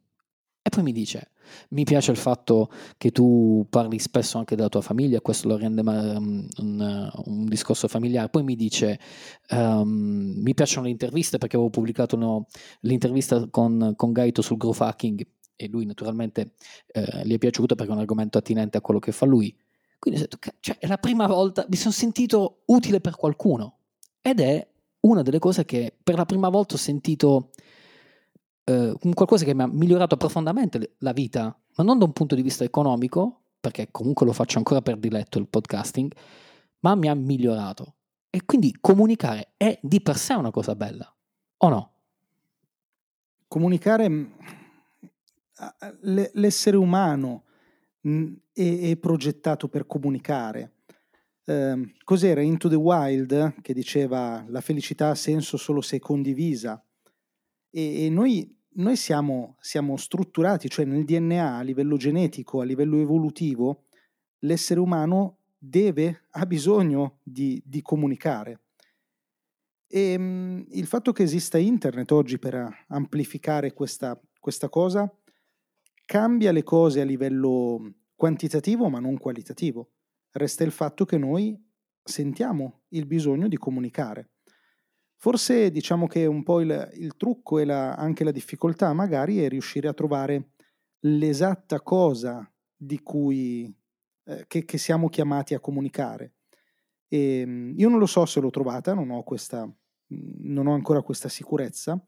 e poi mi dice, mi piace il fatto che tu parli spesso anche della tua famiglia, questo lo rende um, un, un, discorso familiare. Poi mi dice, um, mi piacciono le interviste perché avevo pubblicato no, l'intervista con, con Gaito sul growth hacking e lui naturalmente eh, gli è piaciuto perché è un argomento attinente a quello che fa lui. Quindi ho detto, cioè, è la prima volta, mi sono sentito utile per qualcuno. Ed è una delle cose che per la prima volta ho sentito eh, qualcosa che mi ha migliorato profondamente la vita, ma non da un punto di vista economico, perché comunque lo faccio ancora per diletto il podcasting, ma mi ha migliorato. E quindi comunicare è di per sé una cosa bella, o no? Comunicare, mm, l'essere umano Mm, è, è progettato per comunicare. Eh, cos'era Into the Wild che diceva la felicità ha senso solo se è condivisa e, e noi, noi siamo, siamo, strutturati, cioè nel DNA a livello genetico, a livello evolutivo, l'essere umano deve, ha bisogno di, di comunicare. E um, il fatto che esista internet oggi per amplificare questa, questa cosa cambia le cose a livello quantitativo ma non qualitativo. Resta il fatto che noi sentiamo il bisogno di comunicare. Forse diciamo che un po' il, il trucco e la, anche la difficoltà magari è riuscire a trovare l'esatta cosa di cui eh, che, che, siamo chiamati a comunicare. E, ehm, io non lo so se l'ho trovata, non ho, questa, non ho ancora questa sicurezza,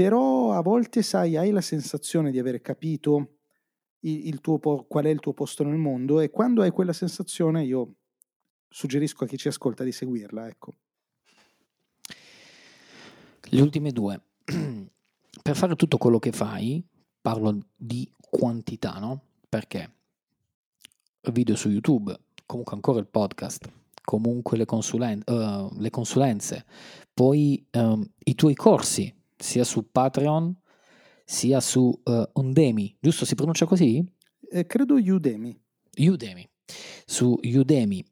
però a volte, sai, hai la sensazione di aver capito il, il tuo, qual è il tuo posto nel mondo e quando hai quella sensazione io suggerisco a chi ci ascolta di seguirla. Ecco. Le ultime due. per fare tutto quello che fai, parlo di quantità, no? Perché video su YouTube, comunque ancora il podcast, comunque le, consulen- uh, le consulenze, poi um, i tuoi corsi, sia su Patreon sia su uh, Udemy, giusto? Si pronuncia così? Eh, credo Udemy. Udemy. Su Udemy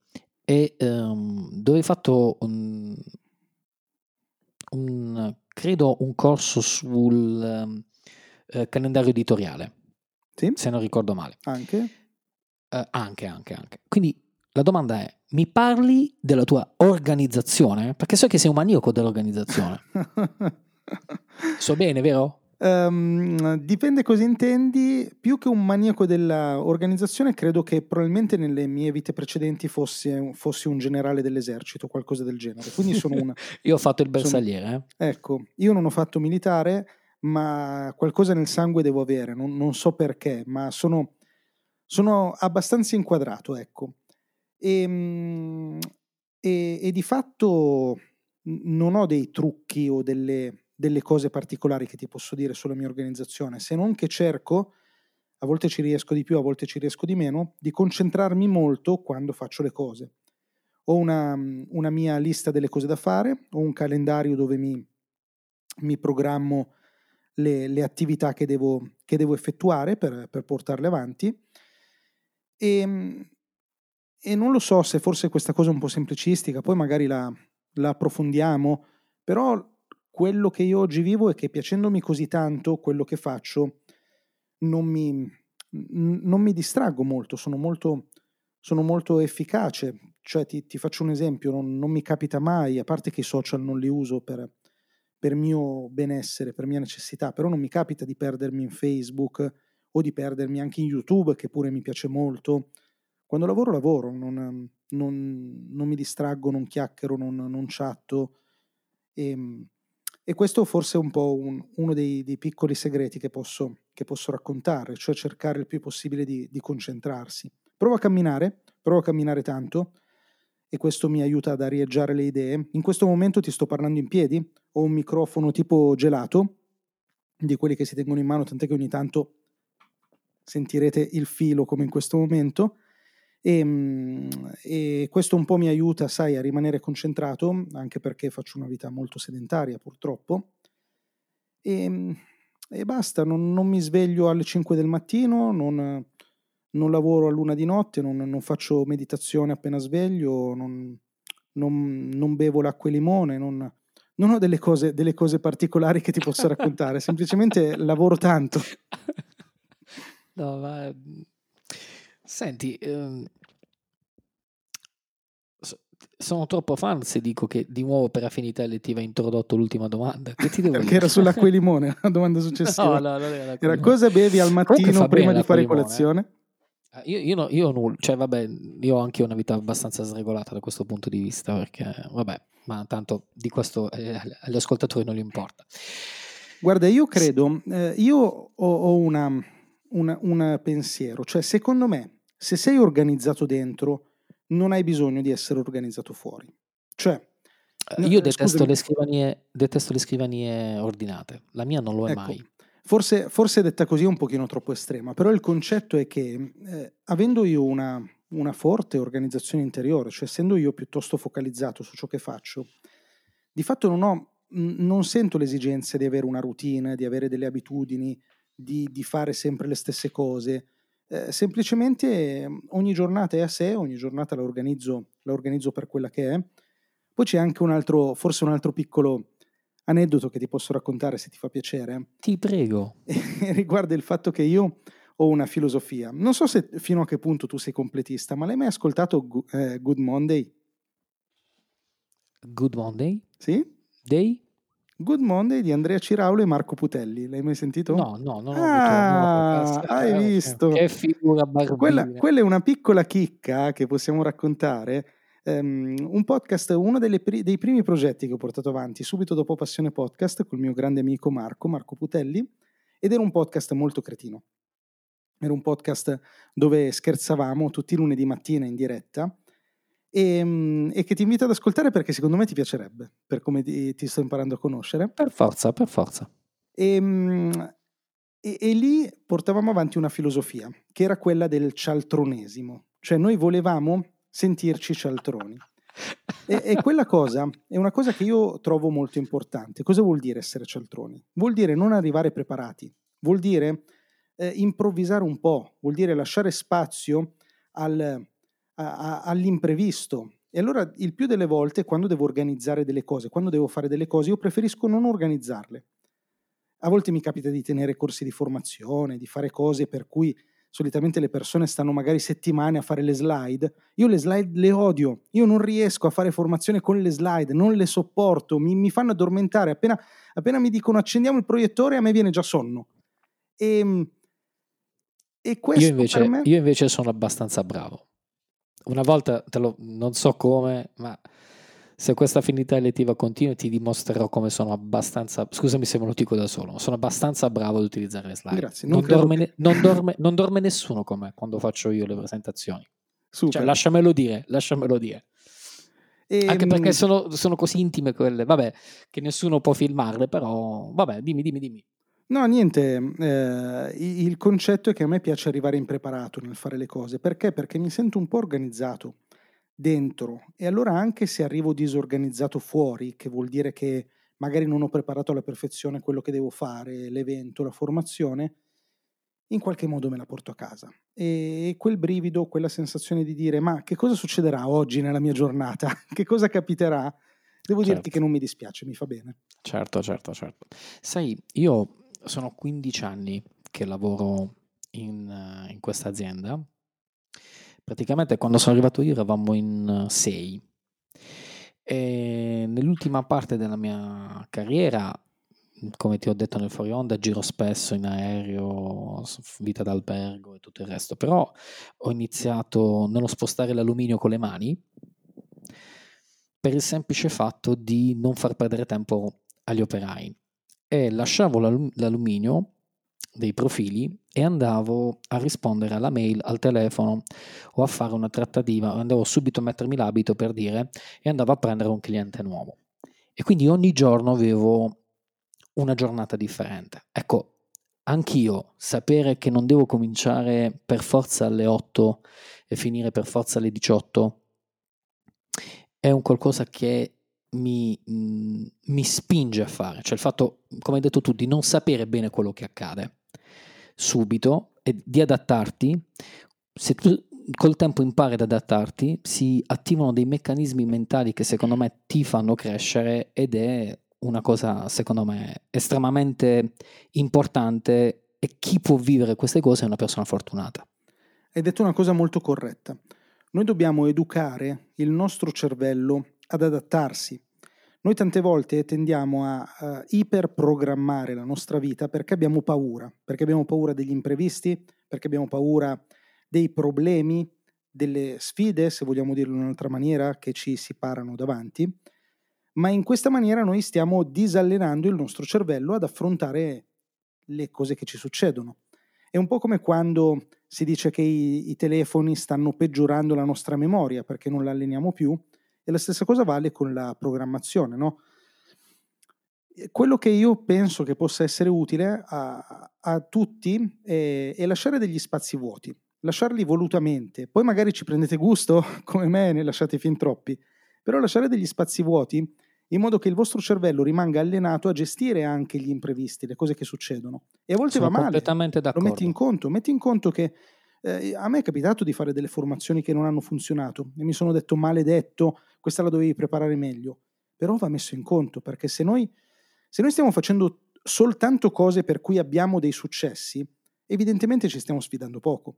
e ehm, dove hai fatto un, un- credo un corso sul ehm, eh, calendario editoriale, Sì, se non ricordo male. anche. Eh, anche, anche, anche. Quindi la domanda è, mi parli della tua organizzazione? Perché so che sei un maniaco dell'organizzazione. So bene, vero? Ehm, dipende cosa intendi. Più che un maniaco dell'organizzazione, credo che probabilmente nelle mie vite precedenti fossi, fossi un generale dell'esercito, qualcosa del genere. Quindi sono un... Io ho fatto il Sono- bersagliere. eh. Ecco, io non ho fatto militare, ma qualcosa nel sangue devo avere, non, non so perché, ma sono, sono abbastanza inquadrato, ecco. E, mm, e- e di fatto non ho dei trucchi o delle, delle cose particolari che ti posso dire sulla mia organizzazione, se non che cerco, a volte ci riesco di più, a volte ci riesco di meno, di concentrarmi molto quando faccio le cose. Ho una, una mia lista delle cose da fare, ho un calendario dove mi, mi programmo le, le attività che devo, che devo effettuare per, per portarle avanti. E, e non lo so se forse questa cosa è un po' semplicistica, poi magari la, la approfondiamo, però quello che io oggi vivo è che piacendomi così tanto quello che faccio, non mi, non mi distraggo molto, sono molto, sono molto efficace. Cioè, ti, ti faccio un esempio, non, non mi capita mai, a parte che i social non li uso per, per mio benessere, per mia necessità, però non mi capita di perdermi in Facebook o di perdermi anche in YouTube, che pure mi piace molto. Quando lavoro, lavoro, non, non- mi distraggo, non chiacchiero, non, non chatto. E, e questo forse è un po' un- uno dei, dei piccoli segreti che posso, che posso raccontare, cioè cercare il più possibile di, di concentrarsi. Provo a camminare, provo a camminare tanto e questo mi aiuta ad arieggiare le idee. In questo momento ti sto parlando in piedi, ho un microfono tipo gelato, di quelli che si tengono in mano, tant'è che ogni tanto sentirete il filo come in questo momento. E, mm, e questo un po' mi aiuta, sai, a rimanere concentrato, anche perché faccio una vita molto sedentaria purtroppo. E, mm, e basta, non, non mi sveglio alle 5 del mattino, non, non lavoro a luna di notte, non, non faccio meditazione appena sveglio, non, non- non bevo l'acqua e limone, non, non ho delle cose, delle cose particolari che ti posso raccontare, semplicemente lavoro tanto. No, ma... Senti, ehm, sono troppo fan se dico che di nuovo per affinità elettiva hai introdotto l'ultima domanda. Che ti devo Perché dire? era sull'acqua e limone, la domanda successiva. No, no, non era Era cosa bevi al mattino prima di fare eh. colazione? Ah, Io, io, no- io nulla, cioè vabbè, io ho anche una vita abbastanza sregolata da questo punto di vista, perché vabbè, ma tanto di questo eh, agli ascoltatori non gli importa. Guarda, io credo, eh, io ho, ho un pensiero, cioè secondo me se sei organizzato dentro non hai bisogno di essere organizzato fuori. Cioè, Eh, io eh, detesto le, scrivanie, detesto le scrivanie ordinate, la mia non lo è Ecco, mai. Forse, forse detta così è un pochino troppo estrema, però il concetto è che eh, avendo io una, una forte organizzazione interiore, cioè essendo io piuttosto focalizzato su ciò che faccio, di fatto non, ho, non sento l'esigenza di avere una routine, di avere delle abitudini, di, di fare sempre le stesse cose. Eh, semplicemente eh, ogni giornata è a sé, ogni giornata la organizzo, la organizzo per quella che è. Poi c'è anche un altro, forse un altro piccolo aneddoto che ti posso raccontare se ti fa piacere Ti prego. riguarda il fatto che io ho una filosofia. Non so se fino a che punto tu sei completista, ma l'hai mai ascoltato eh, Good Monday? Good Monday? Sì? Day? Good Monday di Andrea Ciraulo e Marco Putelli. L'hai mai sentito? No, no, ho Ah, avuto... no, hai visto? Che figura barbina. Quella, quella è una piccola chicca che possiamo raccontare. Ehm, un podcast, uno pri- dei primi progetti che ho portato avanti subito dopo Passione Podcast col mio grande amico Marco, Marco Putelli, ed era un podcast molto cretino. Era un podcast dove scherzavamo tutti i lunedì mattina in diretta e, mm, e che ti invito ad ascoltare perché secondo me ti piacerebbe, per come ti, ti sto imparando a conoscere. Per forza, per forza. E, mm, e- e lì portavamo avanti una filosofia che era quella del cialtronesimo, cioè noi volevamo sentirci cialtroni. E, e quella cosa è una cosa che io trovo molto importante. Cosa vuol dire essere cialtroni? Vuol dire non arrivare preparati, vuol dire eh, improvvisare un po', vuol dire lasciare spazio al- a- a- all'imprevisto, E allora il più delle volte quando devo organizzare delle cose, quando devo fare delle cose, io preferisco non organizzarle. A volte mi capita di tenere corsi di formazione, di fare cose per cui solitamente le persone stanno magari settimane a fare le slide. Io le slide le odio, io non riesco a fare formazione con le slide, non le sopporto, mi, mi fanno addormentare. Appena, appena, mi dicono accendiamo il proiettore, a me viene già sonno. E, ehm, e questo io invece, me... io invece sono abbastanza bravo. Una volta, lo, non so come, ma se questa affinità elettiva continua ti dimostrerò come sono abbastanza, scusami se me lo dico da solo, sono abbastanza bravo ad utilizzare le slide. Grazie, non, non, dorme, che... non, dorme, non, dorme, nessuno come quando faccio io le presentazioni. Super. Cioè, lasciamelo dire, lasciamelo dire. E, Anche ehm, perché sono, sono, così intime quelle, vabbè, che nessuno può filmarle, però vabbè, dimmi, dimmi, dimmi. No, niente, eh, il concetto è che a me piace arrivare impreparato nel fare le cose. Perché? Perché mi sento un po' organizzato dentro e allora anche se arrivo disorganizzato fuori, che vuol dire che magari non ho preparato alla perfezione quello che devo fare, l'evento, la formazione, in qualche modo me la porto a casa. E quel brivido, quella sensazione di dire ma che cosa succederà oggi nella mia giornata? che cosa capiterà? Devo certo. dirti che non mi dispiace, mi fa bene. Certo, certo, certo. Sai, io sono 15 anni che lavoro in, eh, in questa azienda. Praticamente quando sono arrivato io eravamo in 6 e nell'ultima parte della mia carriera, come ti ho detto nel fuori onda, giro spesso in aereo, vita d'albergo e tutto il resto, però ho iniziato nello spostare l'alluminio con le mani per il semplice fatto di non far perdere tempo agli operai e lasciavo l'alluminio dei profili e andavo a rispondere alla mail, al telefono o a fare una trattativa, andavo subito a mettermi l'abito per dire e andavo a prendere un cliente nuovo. E quindi ogni giorno avevo una giornata differente. Ecco, anch'io sapere che non devo cominciare per forza alle 8 e finire per forza alle 18 è un qualcosa che mi, mhmm, mi spinge a fare, cioè il fatto, come hai detto tu, di non sapere bene quello che accade subito e di adattarti, se tu col tempo impari ad adattarti, si attivano dei meccanismi mentali che secondo me ti fanno crescere ed è una cosa, secondo me, estremamente importante e chi può vivere queste cose è una persona fortunata. Hai detto una cosa molto corretta. Noi dobbiamo educare il nostro cervello ad adattarsi. Noi tante volte tendiamo a, a iperprogrammare la nostra vita perché abbiamo paura, perché abbiamo paura degli imprevisti, perché abbiamo paura dei problemi, delle sfide, se vogliamo dirlo in un'altra maniera, che ci si parano davanti, ma in questa maniera noi stiamo disallenando il nostro cervello ad affrontare le cose che ci succedono. È un po' come quando si dice che i, i telefoni stanno peggiorando la nostra memoria perché non la alleniamo più, e la stessa cosa vale con la programmazione, no? Quello che io penso che possa essere utile a, a tutti è, è lasciare degli spazi vuoti, lasciarli volutamente. Poi magari ci prendete gusto, come me, ne lasciate fin troppi, però lasciare degli spazi vuoti in modo che il vostro cervello rimanga allenato a gestire anche gli imprevisti, le cose che succedono. E a volte Sono va male. Completamente d'accordo. Lo metti in conto, metti in conto che eh, a me è capitato di fare delle formazioni che non hanno funzionato e mi sono detto maledetto, questa la dovevi preparare meglio. Però va messo in conto perché se noi, se noi stiamo facendo soltanto cose per cui abbiamo dei successi, evidentemente ci stiamo sfidando poco.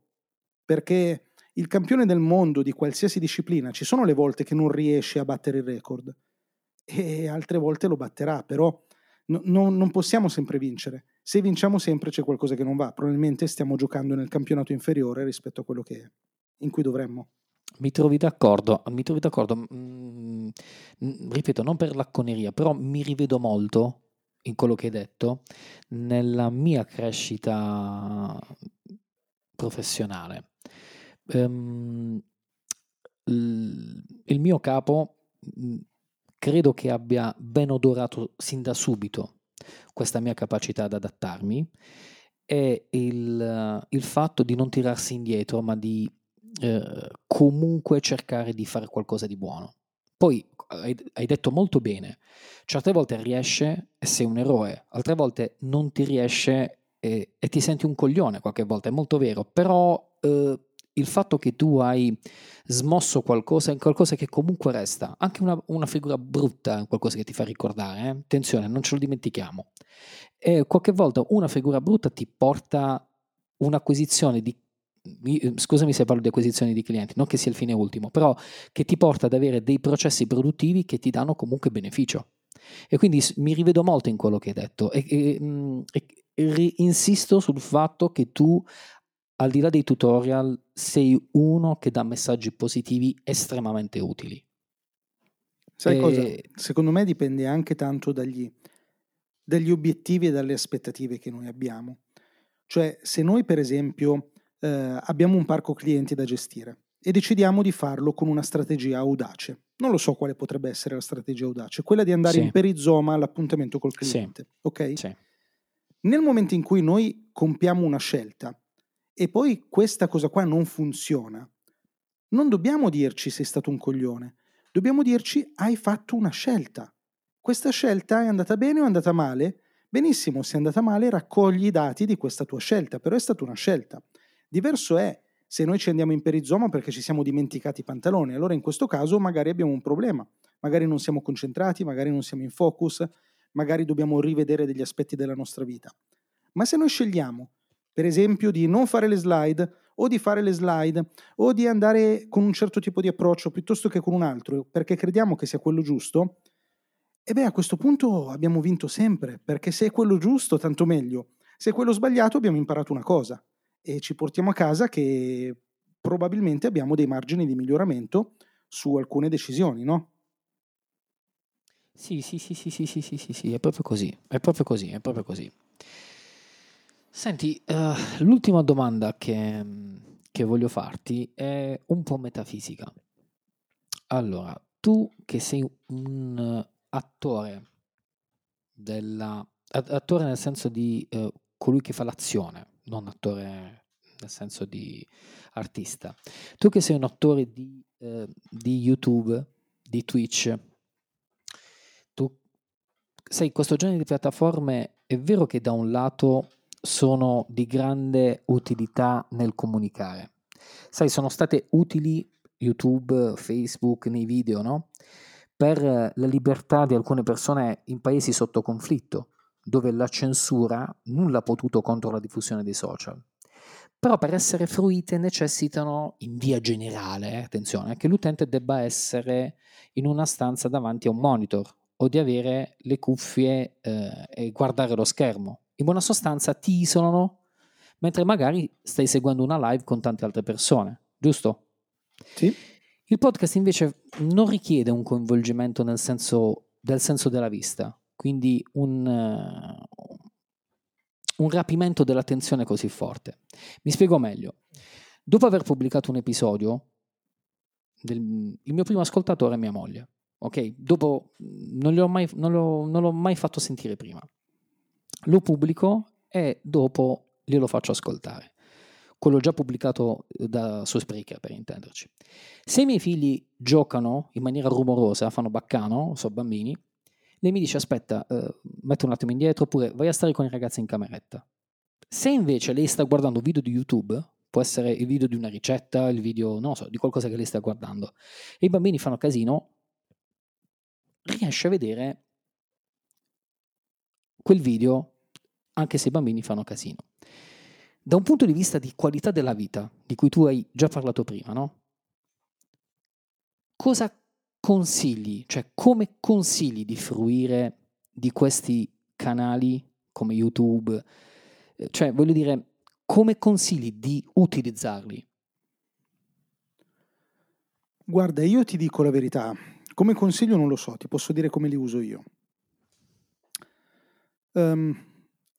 Perché il campione del mondo di qualsiasi disciplina ci sono le volte che non riesce a battere il record e altre volte lo batterà, però no, no, non possiamo sempre vincere. Se vinciamo sempre c'è qualcosa che non va, probabilmente stiamo giocando nel campionato inferiore rispetto a quello che, in cui dovremmo. Mi trovi d'accordo, mi trovi d'accordo, mm, mm, ripeto, non per l'acconeria, però mi rivedo molto in quello che hai detto nella mia crescita professionale. Um, il mio capo mm, credo che abbia ben odorato sin da subito questa mia capacità ad adattarmi e il, il fatto di non tirarsi indietro, ma di eh, comunque cercare di fare qualcosa di buono. Poi hai, hai, detto molto bene, certe volte riesce e sei un eroe, altre volte non ti riesce e, e ti senti un coglione qualche volta, è molto vero, però eh, il fatto che tu hai smosso qualcosa è qualcosa che comunque resta, anche una, una figura brutta qualcosa che ti fa ricordare, eh? attenzione, non ce lo dimentichiamo. E qualche volta una figura brutta ti porta un'acquisizione di scusami se parlo di acquisizione di clienti, non che sia il fine ultimo, però che ti porta ad avere dei processi produttivi che ti danno comunque beneficio. E quindi mi rivedo molto in quello che hai detto e, e, e, insisto sul fatto che tu al di là dei tutorial, sei uno che dà messaggi positivi estremamente utili. Sai e... cosa? Secondo me dipende anche tanto dagli, dagli, obiettivi e dalle aspettative che noi abbiamo. Cioè, se noi, per esempio, eh, abbiamo un parco clienti da gestire e decidiamo di farlo con una strategia audace. Non lo so quale potrebbe essere la strategia audace, quella di andare sì. in perizoma all'appuntamento col cliente. Sì. Ok? Sì. Nel momento in cui noi compiamo una scelta e poi questa cosa qua non funziona, non dobbiamo dirci sei stato un coglione, dobbiamo dirci hai fatto una scelta. Questa scelta è andata bene o è andata male? Benissimo, se è andata male raccogli i dati di questa tua scelta, però è stata una scelta. Diverso è se noi ci andiamo in perizoma perché ci siamo dimenticati i pantaloni, allora in questo caso magari abbiamo un problema, magari non siamo concentrati, magari non siamo in focus, magari dobbiamo rivedere degli aspetti della nostra vita. Ma se noi scegliamo per esempio di non fare le slide o di fare le slide o di andare con un certo tipo di approccio piuttosto che con un altro perché crediamo che sia quello giusto, e beh a questo punto abbiamo vinto sempre, perché se è quello giusto tanto meglio, se è quello sbagliato abbiamo imparato una cosa e ci portiamo a casa che probabilmente abbiamo dei margini di miglioramento su alcune decisioni, no? Sì, sì, sì, sì, sì, sì, sì, sì, sì, è proprio così, è proprio così, è proprio così. Senti, uh, l'ultima domanda che, che voglio farti è un po' metafisica. Allora, tu che sei un attore della, attore nel senso di uh, colui che fa l'azione, non attore nel senso di artista. Tu che sei un attore di, uh, di YouTube, di Twitch, tu sai, questo genere di piattaforme è vero che da un lato sono di grande utilità nel comunicare. Sai, sono state utili YouTube, Facebook nei video, no? Per la libertà di alcune persone in paesi sotto conflitto, dove la censura nulla ha potuto contro la diffusione dei social. Però per essere fruite necessitano, in via generale, eh, attenzione, che l'utente debba essere in una stanza davanti a un monitor o di avere le cuffie eh, e guardare lo schermo in buona sostanza ti isolano mentre magari stai seguendo una live con tante altre persone, giusto? Sì. Il podcast invece non richiede un coinvolgimento nel senso, del senso della vista, quindi un, uh, un rapimento dell'attenzione così forte. Mi spiego meglio. Dopo aver pubblicato un episodio, del, il mio primo ascoltatore è mia moglie. Ok? Dopo non, mai, non, l'ho, non l'ho mai fatto sentire prima lo pubblico e dopo glielo faccio ascoltare. Quello già pubblicato eh, da, su Spreaker, per intenderci. Se i miei figli giocano in maniera rumorosa, fanno baccano, sono bambini, lei mi dice aspetta, eh, metto un attimo indietro, oppure vai a stare con i ragazzi in cameretta. Se invece lei sta guardando video di YouTube, può essere il video di una ricetta, il video, non so, di qualcosa che lei sta guardando, e i bambini fanno casino, riesce a vedere quel video anche se i bambini fanno casino. Da un punto di vista di qualità della vita, di cui tu hai già parlato prima, no? Cosa consigli, cioè come consigli di fruire di questi canali come YouTube? Eh, cioè, voglio dire, come consigli di utilizzarli? Guarda, io ti dico la verità, come consiglio non lo so, ti posso dire come li uso io. Um,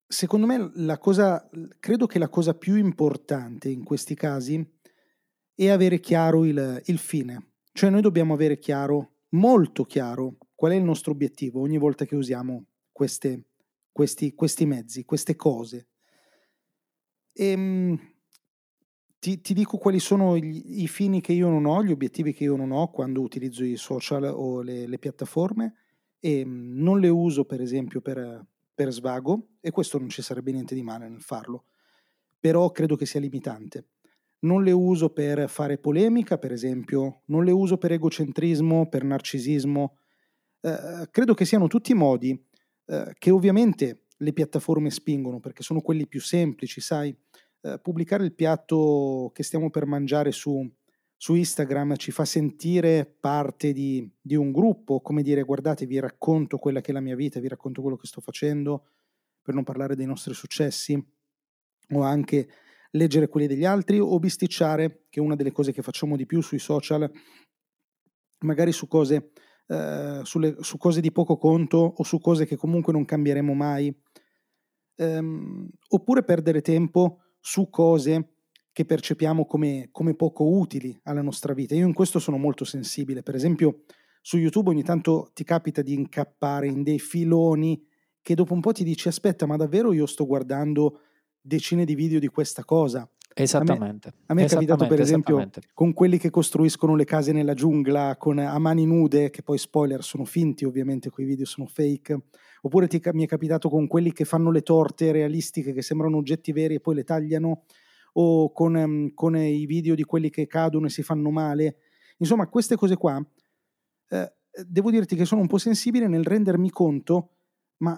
secondo me la cosa, credo che la cosa più importante in questi casi è avere chiaro il, il fine. Cioè noi dobbiamo avere chiaro, molto chiaro, qual è il nostro obiettivo ogni volta che usiamo queste, questi, questi mezzi, queste cose. E, ehm, ti, ti, dico quali sono gli, i fini che io non ho, gli obiettivi che io non ho quando utilizzo i social o le, le piattaforme e non le uso per esempio per, per svago e questo non ci sarebbe niente di male nel farlo, però credo che sia limitante. non le uso per fare polemica, per esempio, non le uso per egocentrismo, per narcisismo. Eh, credo che siano tutti modi eh, che ovviamente le piattaforme spingono perché sono quelli più semplici, sai, eh, pubblicare il piatto che stiamo per mangiare su, su Instagram ci fa sentire parte di, di, un gruppo, come dire guardate vi racconto quella che è la mia vita, vi racconto quello che sto facendo, per non parlare dei nostri successi, o anche leggere quelli degli altri o bisticciare, che è una delle cose che facciamo di più sui social, magari su cose, eh, sulle, su cose di poco conto o su cose che comunque non cambieremo mai, ehm, oppure perdere tempo su cose che percepiamo come, come poco utili alla nostra vita. Io in questo sono molto sensibile, per esempio su YouTube ogni tanto ti capita di incappare in dei filoni che dopo un po' ti dici aspetta ma davvero io sto guardando decine di video di questa cosa. Esattamente. A me, a me è capitato per esempio con quelli che costruiscono le case nella giungla con, a mani nude, che poi spoiler sono finti ovviamente, quei video sono fake, oppure ti, mi è capitato con quelli che fanno le torte realistiche che sembrano oggetti veri e poi le tagliano, o con, um, con i video di quelli che cadono e si fanno male. Insomma, queste cose qua, eh, devo dirti che sono un po' sensibile nel rendermi conto, ma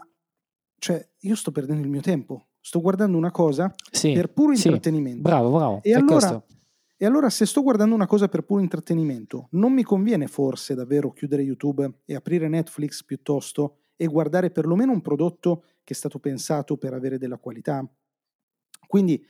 cioè io sto perdendo il mio tempo sto guardando una cosa sì, per puro intrattenimento. Sì, bravo, bravo. E allora, e allora, se sto guardando una cosa per puro intrattenimento, non mi conviene forse davvero chiudere YouTube e aprire Netflix piuttosto e guardare perlomeno un prodotto che è stato pensato per avere della qualità? Quindi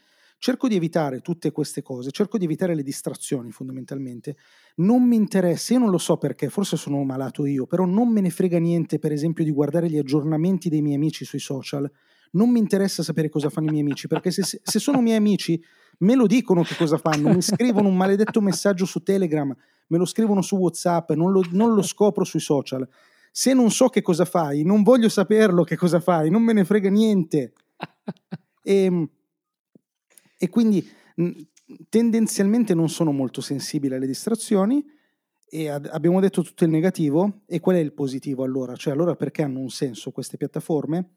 cerco di evitare tutte queste cose, cerco di evitare le distrazioni fondamentalmente. Non mi interessa, io non lo so perché, forse sono malato io, però non me ne frega niente per esempio di guardare gli aggiornamenti dei miei amici sui social non mi interessa sapere cosa fanno i miei amici, perché se, se sono miei amici me lo dicono che cosa fanno, mi scrivono un maledetto messaggio su Telegram, me lo scrivono su WhatsApp, non lo, non lo scopro sui social. Se non so che cosa fai, non voglio saperlo che cosa fai, non me ne frega niente. E, ehm, e quindi tendenzialmente non sono molto sensibile alle distrazioni e ad, abbiamo detto tutto il negativo e qual è il positivo allora? Cioè allora perché hanno un senso queste piattaforme?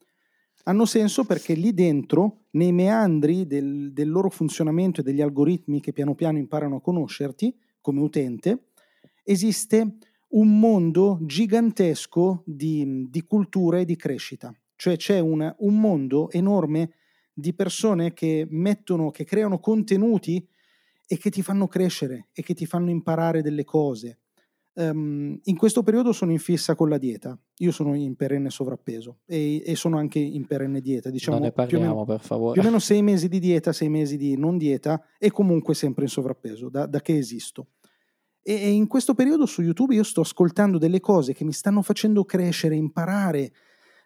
hanno senso perché lì dentro, nei meandri del, del, loro funzionamento e degli algoritmi che piano piano imparano a conoscerti come utente, esiste un mondo gigantesco di, di cultura e di crescita. Cioè c'è una, un mondo enorme di persone che mettono, che creano contenuti e che ti fanno crescere e che ti fanno imparare delle cose Um, in questo periodo sono in fissa con la dieta. Io sono in perenne sovrappeso e, e sono anche in perenne dieta. Diciamo, non ne parliamo, meno, per favore. Più o meno sei mesi di dieta, sei mesi di non dieta e comunque sempre in sovrappeso, da, da che esisto. E, e, in questo periodo su YouTube io sto ascoltando delle cose che mi stanno facendo crescere, imparare.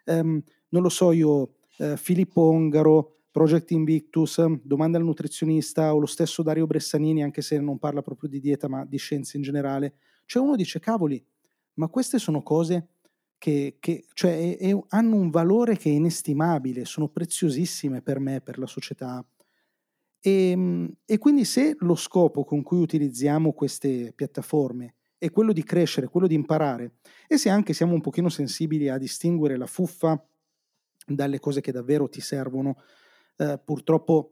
Um, non lo so io, uh, Filippo Ongaro, Project Invictus, Domanda al nutrizionista o lo stesso Dario Bressanini, anche se non parla proprio di dieta ma di scienze in generale cioè uno dice, cavoli, ma queste sono cose che, che cioè, è, è, hanno un valore che è inestimabile, sono preziosissime per me, per la società. E, ehm, e quindi se lo scopo con cui utilizziamo queste piattaforme è quello di crescere, quello di imparare, e se anche siamo un pochino sensibili a distinguere la fuffa dalle cose che davvero ti servono, eh, purtroppo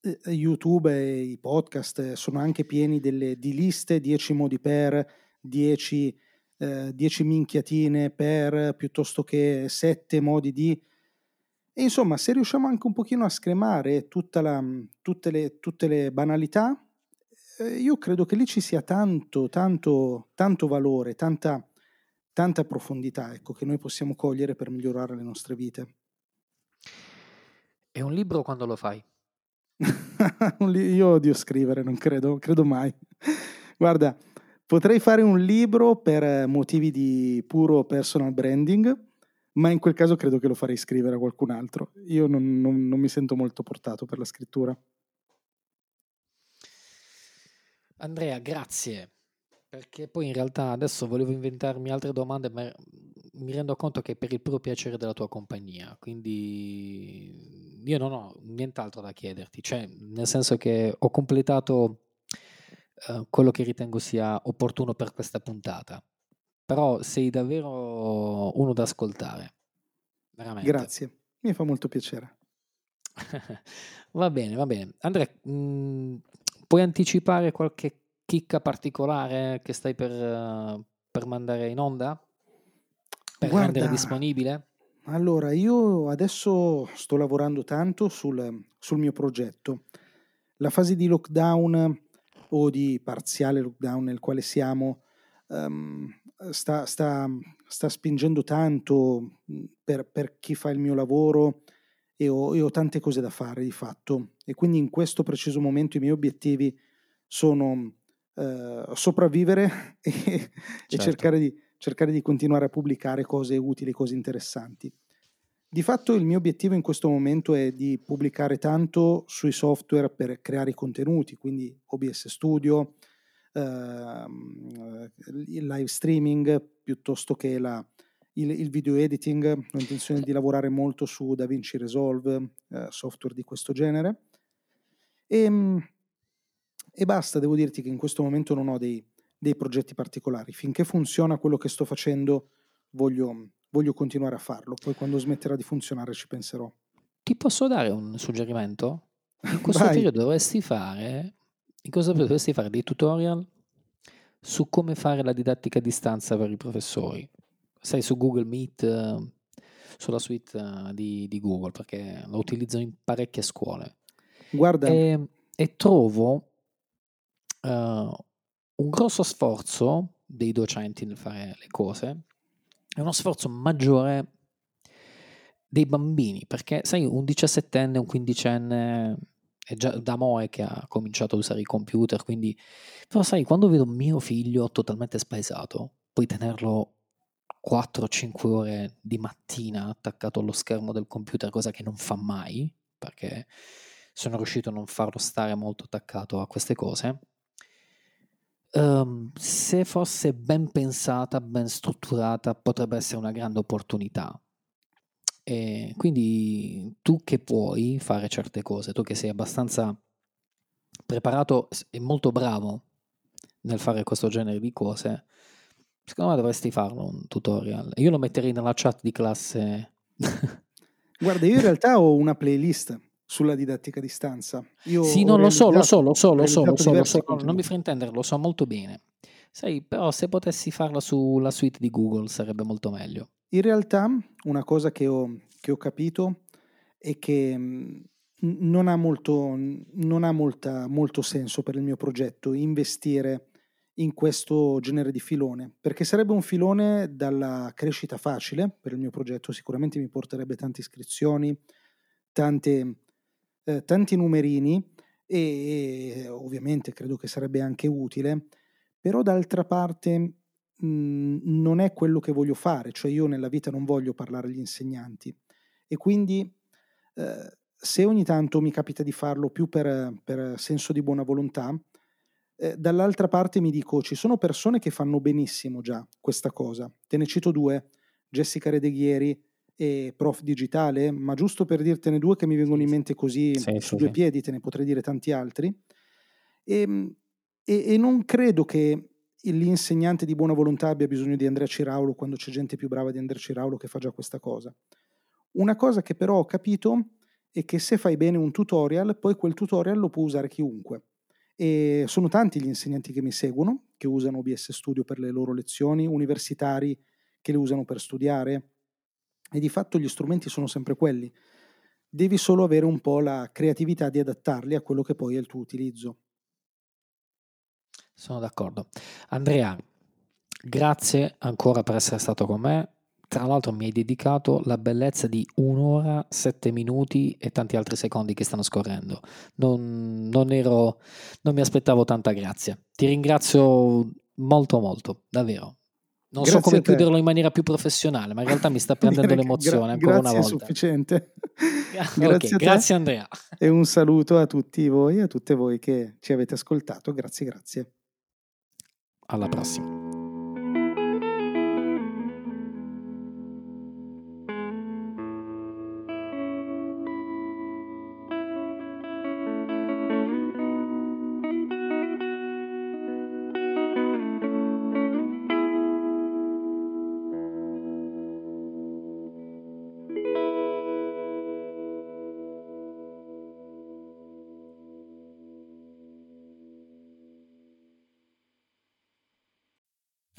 eh, YouTube e i podcast sono anche pieni delle, di liste, 10 modi per, 10, eh, minchiatine per, piuttosto che 7 modi di... E insomma, se riusciamo anche un pochino a scremare la, tutte, le, tutte, le, banalità, eh, io credo che lì ci sia tanto, tanto, tanto valore, tanta, tanta profondità ecco, che noi possiamo cogliere per migliorare le nostre vite. È un libro quando lo fai? Io odio scrivere, non credo, credo mai. Guarda, potrei fare un libro per motivi di puro personal branding, ma in quel caso credo che lo farei scrivere a qualcun altro. Io non, non, non mi sento molto portato per la scrittura. Andrea, grazie. Perché poi in realtà adesso volevo inventarmi altre domande, ma mi rendo conto che è per il puro piacere della tua compagnia, quindi io non ho nient'altro da chiederti, cioè nel senso che ho completato uh, quello che ritengo sia opportuno per questa puntata, però sei davvero uno da ascoltare, veramente. Grazie, mi fa molto piacere. va bene, va bene. Andrea, mh, mm, puoi anticipare qualche chicca particolare che stai per, uh, per mandare in onda? Per Guarda, rendere disponibile? Allora, io adesso sto lavorando tanto sul, sul mio progetto. La fase di lockdown o di parziale lockdown nel quale siamo um, sta, sta, sta, spingendo tanto per, per, chi fa il mio lavoro e ho, e ho, tante cose da fare di fatto. E quindi in questo preciso momento i miei obiettivi sono uh, sopravvivere e, certo. e cercare di cercare di continuare a pubblicare cose utili, cose interessanti. Di fatto il mio obiettivo in questo momento è di pubblicare tanto sui software per creare i contenuti, quindi OBS Studio, eh, il live streaming piuttosto che la, il, il, video editing. Ho intenzione di lavorare molto su DaVinci Resolve, eh, software di questo genere. E, ehm, e basta, devo dirti che in questo momento non ho dei, dei progetti particolari. Finché funziona quello che sto facendo, voglio, voglio continuare a farlo. Poi quando smetterà di funzionare ci penserò. Ti posso dare un suggerimento? In questo periodo dovresti fare, in questo periodo dovresti fare dei tutorial su come fare la didattica a distanza per i professori. Sai, su Google Meet, sulla suite eh, di, di Google, perché lo utilizzano in parecchie scuole. Guarda. E, e trovo uh, un grosso sforzo dei docenti nel fare le cose è uno sforzo maggiore dei bambini, perché sai, un diciassettenne, un quindicenne è già da Moe che ha cominciato a usare i computer, quindi però sai, quando vedo mio figlio totalmente spaesato, puoi tenerlo 4-5 ore di mattina attaccato allo schermo del computer, cosa che non fa mai, perché sono riuscito a non farlo stare molto attaccato a queste cose um, se fosse ben pensata, ben strutturata, potrebbe essere una grande opportunità. E quindi tu che puoi fare certe cose, tu che sei abbastanza preparato e molto bravo nel fare questo genere di cose, secondo me dovresti farlo un tutorial. Io lo metterei nella chat di classe. Guarda, io in realtà ho una playlist sulla didattica a distanza. Io sì, no, lo so, lo so, lo so, lo so, lo so, lo so, non mi fraintendere, lo so molto bene. Sai, però se potessi farla sulla suite di Google sarebbe molto meglio. In realtà una cosa che ho, che ho capito è che non ha, molto, non ha molta, molto senso per il mio progetto investire in questo genere di filone, perché sarebbe un filone dalla crescita facile per il mio progetto, sicuramente mi porterebbe tante iscrizioni, tante eh, tanti numerini e, e, ovviamente credo che sarebbe anche utile, però d'altra parte mh, mhmm, non è quello che voglio fare, cioè io nella vita non voglio parlare agli insegnanti e quindi eh, se ogni tanto mi capita di farlo più per, per senso di buona volontà, eh, dall'altra parte mi dico ci sono persone che fanno benissimo già questa cosa. Te ne cito due, Jessica Redeghieri e prof digitale, ma giusto per dirtene due che mi vengono in mente così sì, su sì, due sì. piedi, te ne potrei dire tanti altri. E, ehm, e, e, non credo che l'insegnante di buona volontà abbia bisogno di Andrea Ciraulo quando c'è gente più brava di Andrea Ciraulo che fa già questa cosa. Una cosa che però ho capito è che se fai bene un tutorial, poi quel tutorial lo può usare chiunque. E sono tanti gli insegnanti che mi seguono, che usano OBS Studio per le loro lezioni, universitari che le usano per studiare, e di fatto gli strumenti sono sempre quelli. Devi solo avere un po' la creatività di adattarli a quello che poi è il tuo utilizzo. Sono d'accordo. Andrea, grazie ancora per essere stato con me. Tra l'altro mi hai dedicato la bellezza di un'ora, sette minuti e tanti altri secondi che stanno scorrendo. Non, non, ero, non mi aspettavo tanta grazia. Ti ringrazio molto molto, davvero. Non grazie so come chiuderlo in maniera più professionale, ma in realtà mi sta prendendo l'emozione gra- ancora una volta. Grazie, è sufficiente. grazie, okay, grazie Andrea. E un saluto a tutti voi e a tutte voi che ci avete ascoltato. Grazie, grazie. Alla prossima.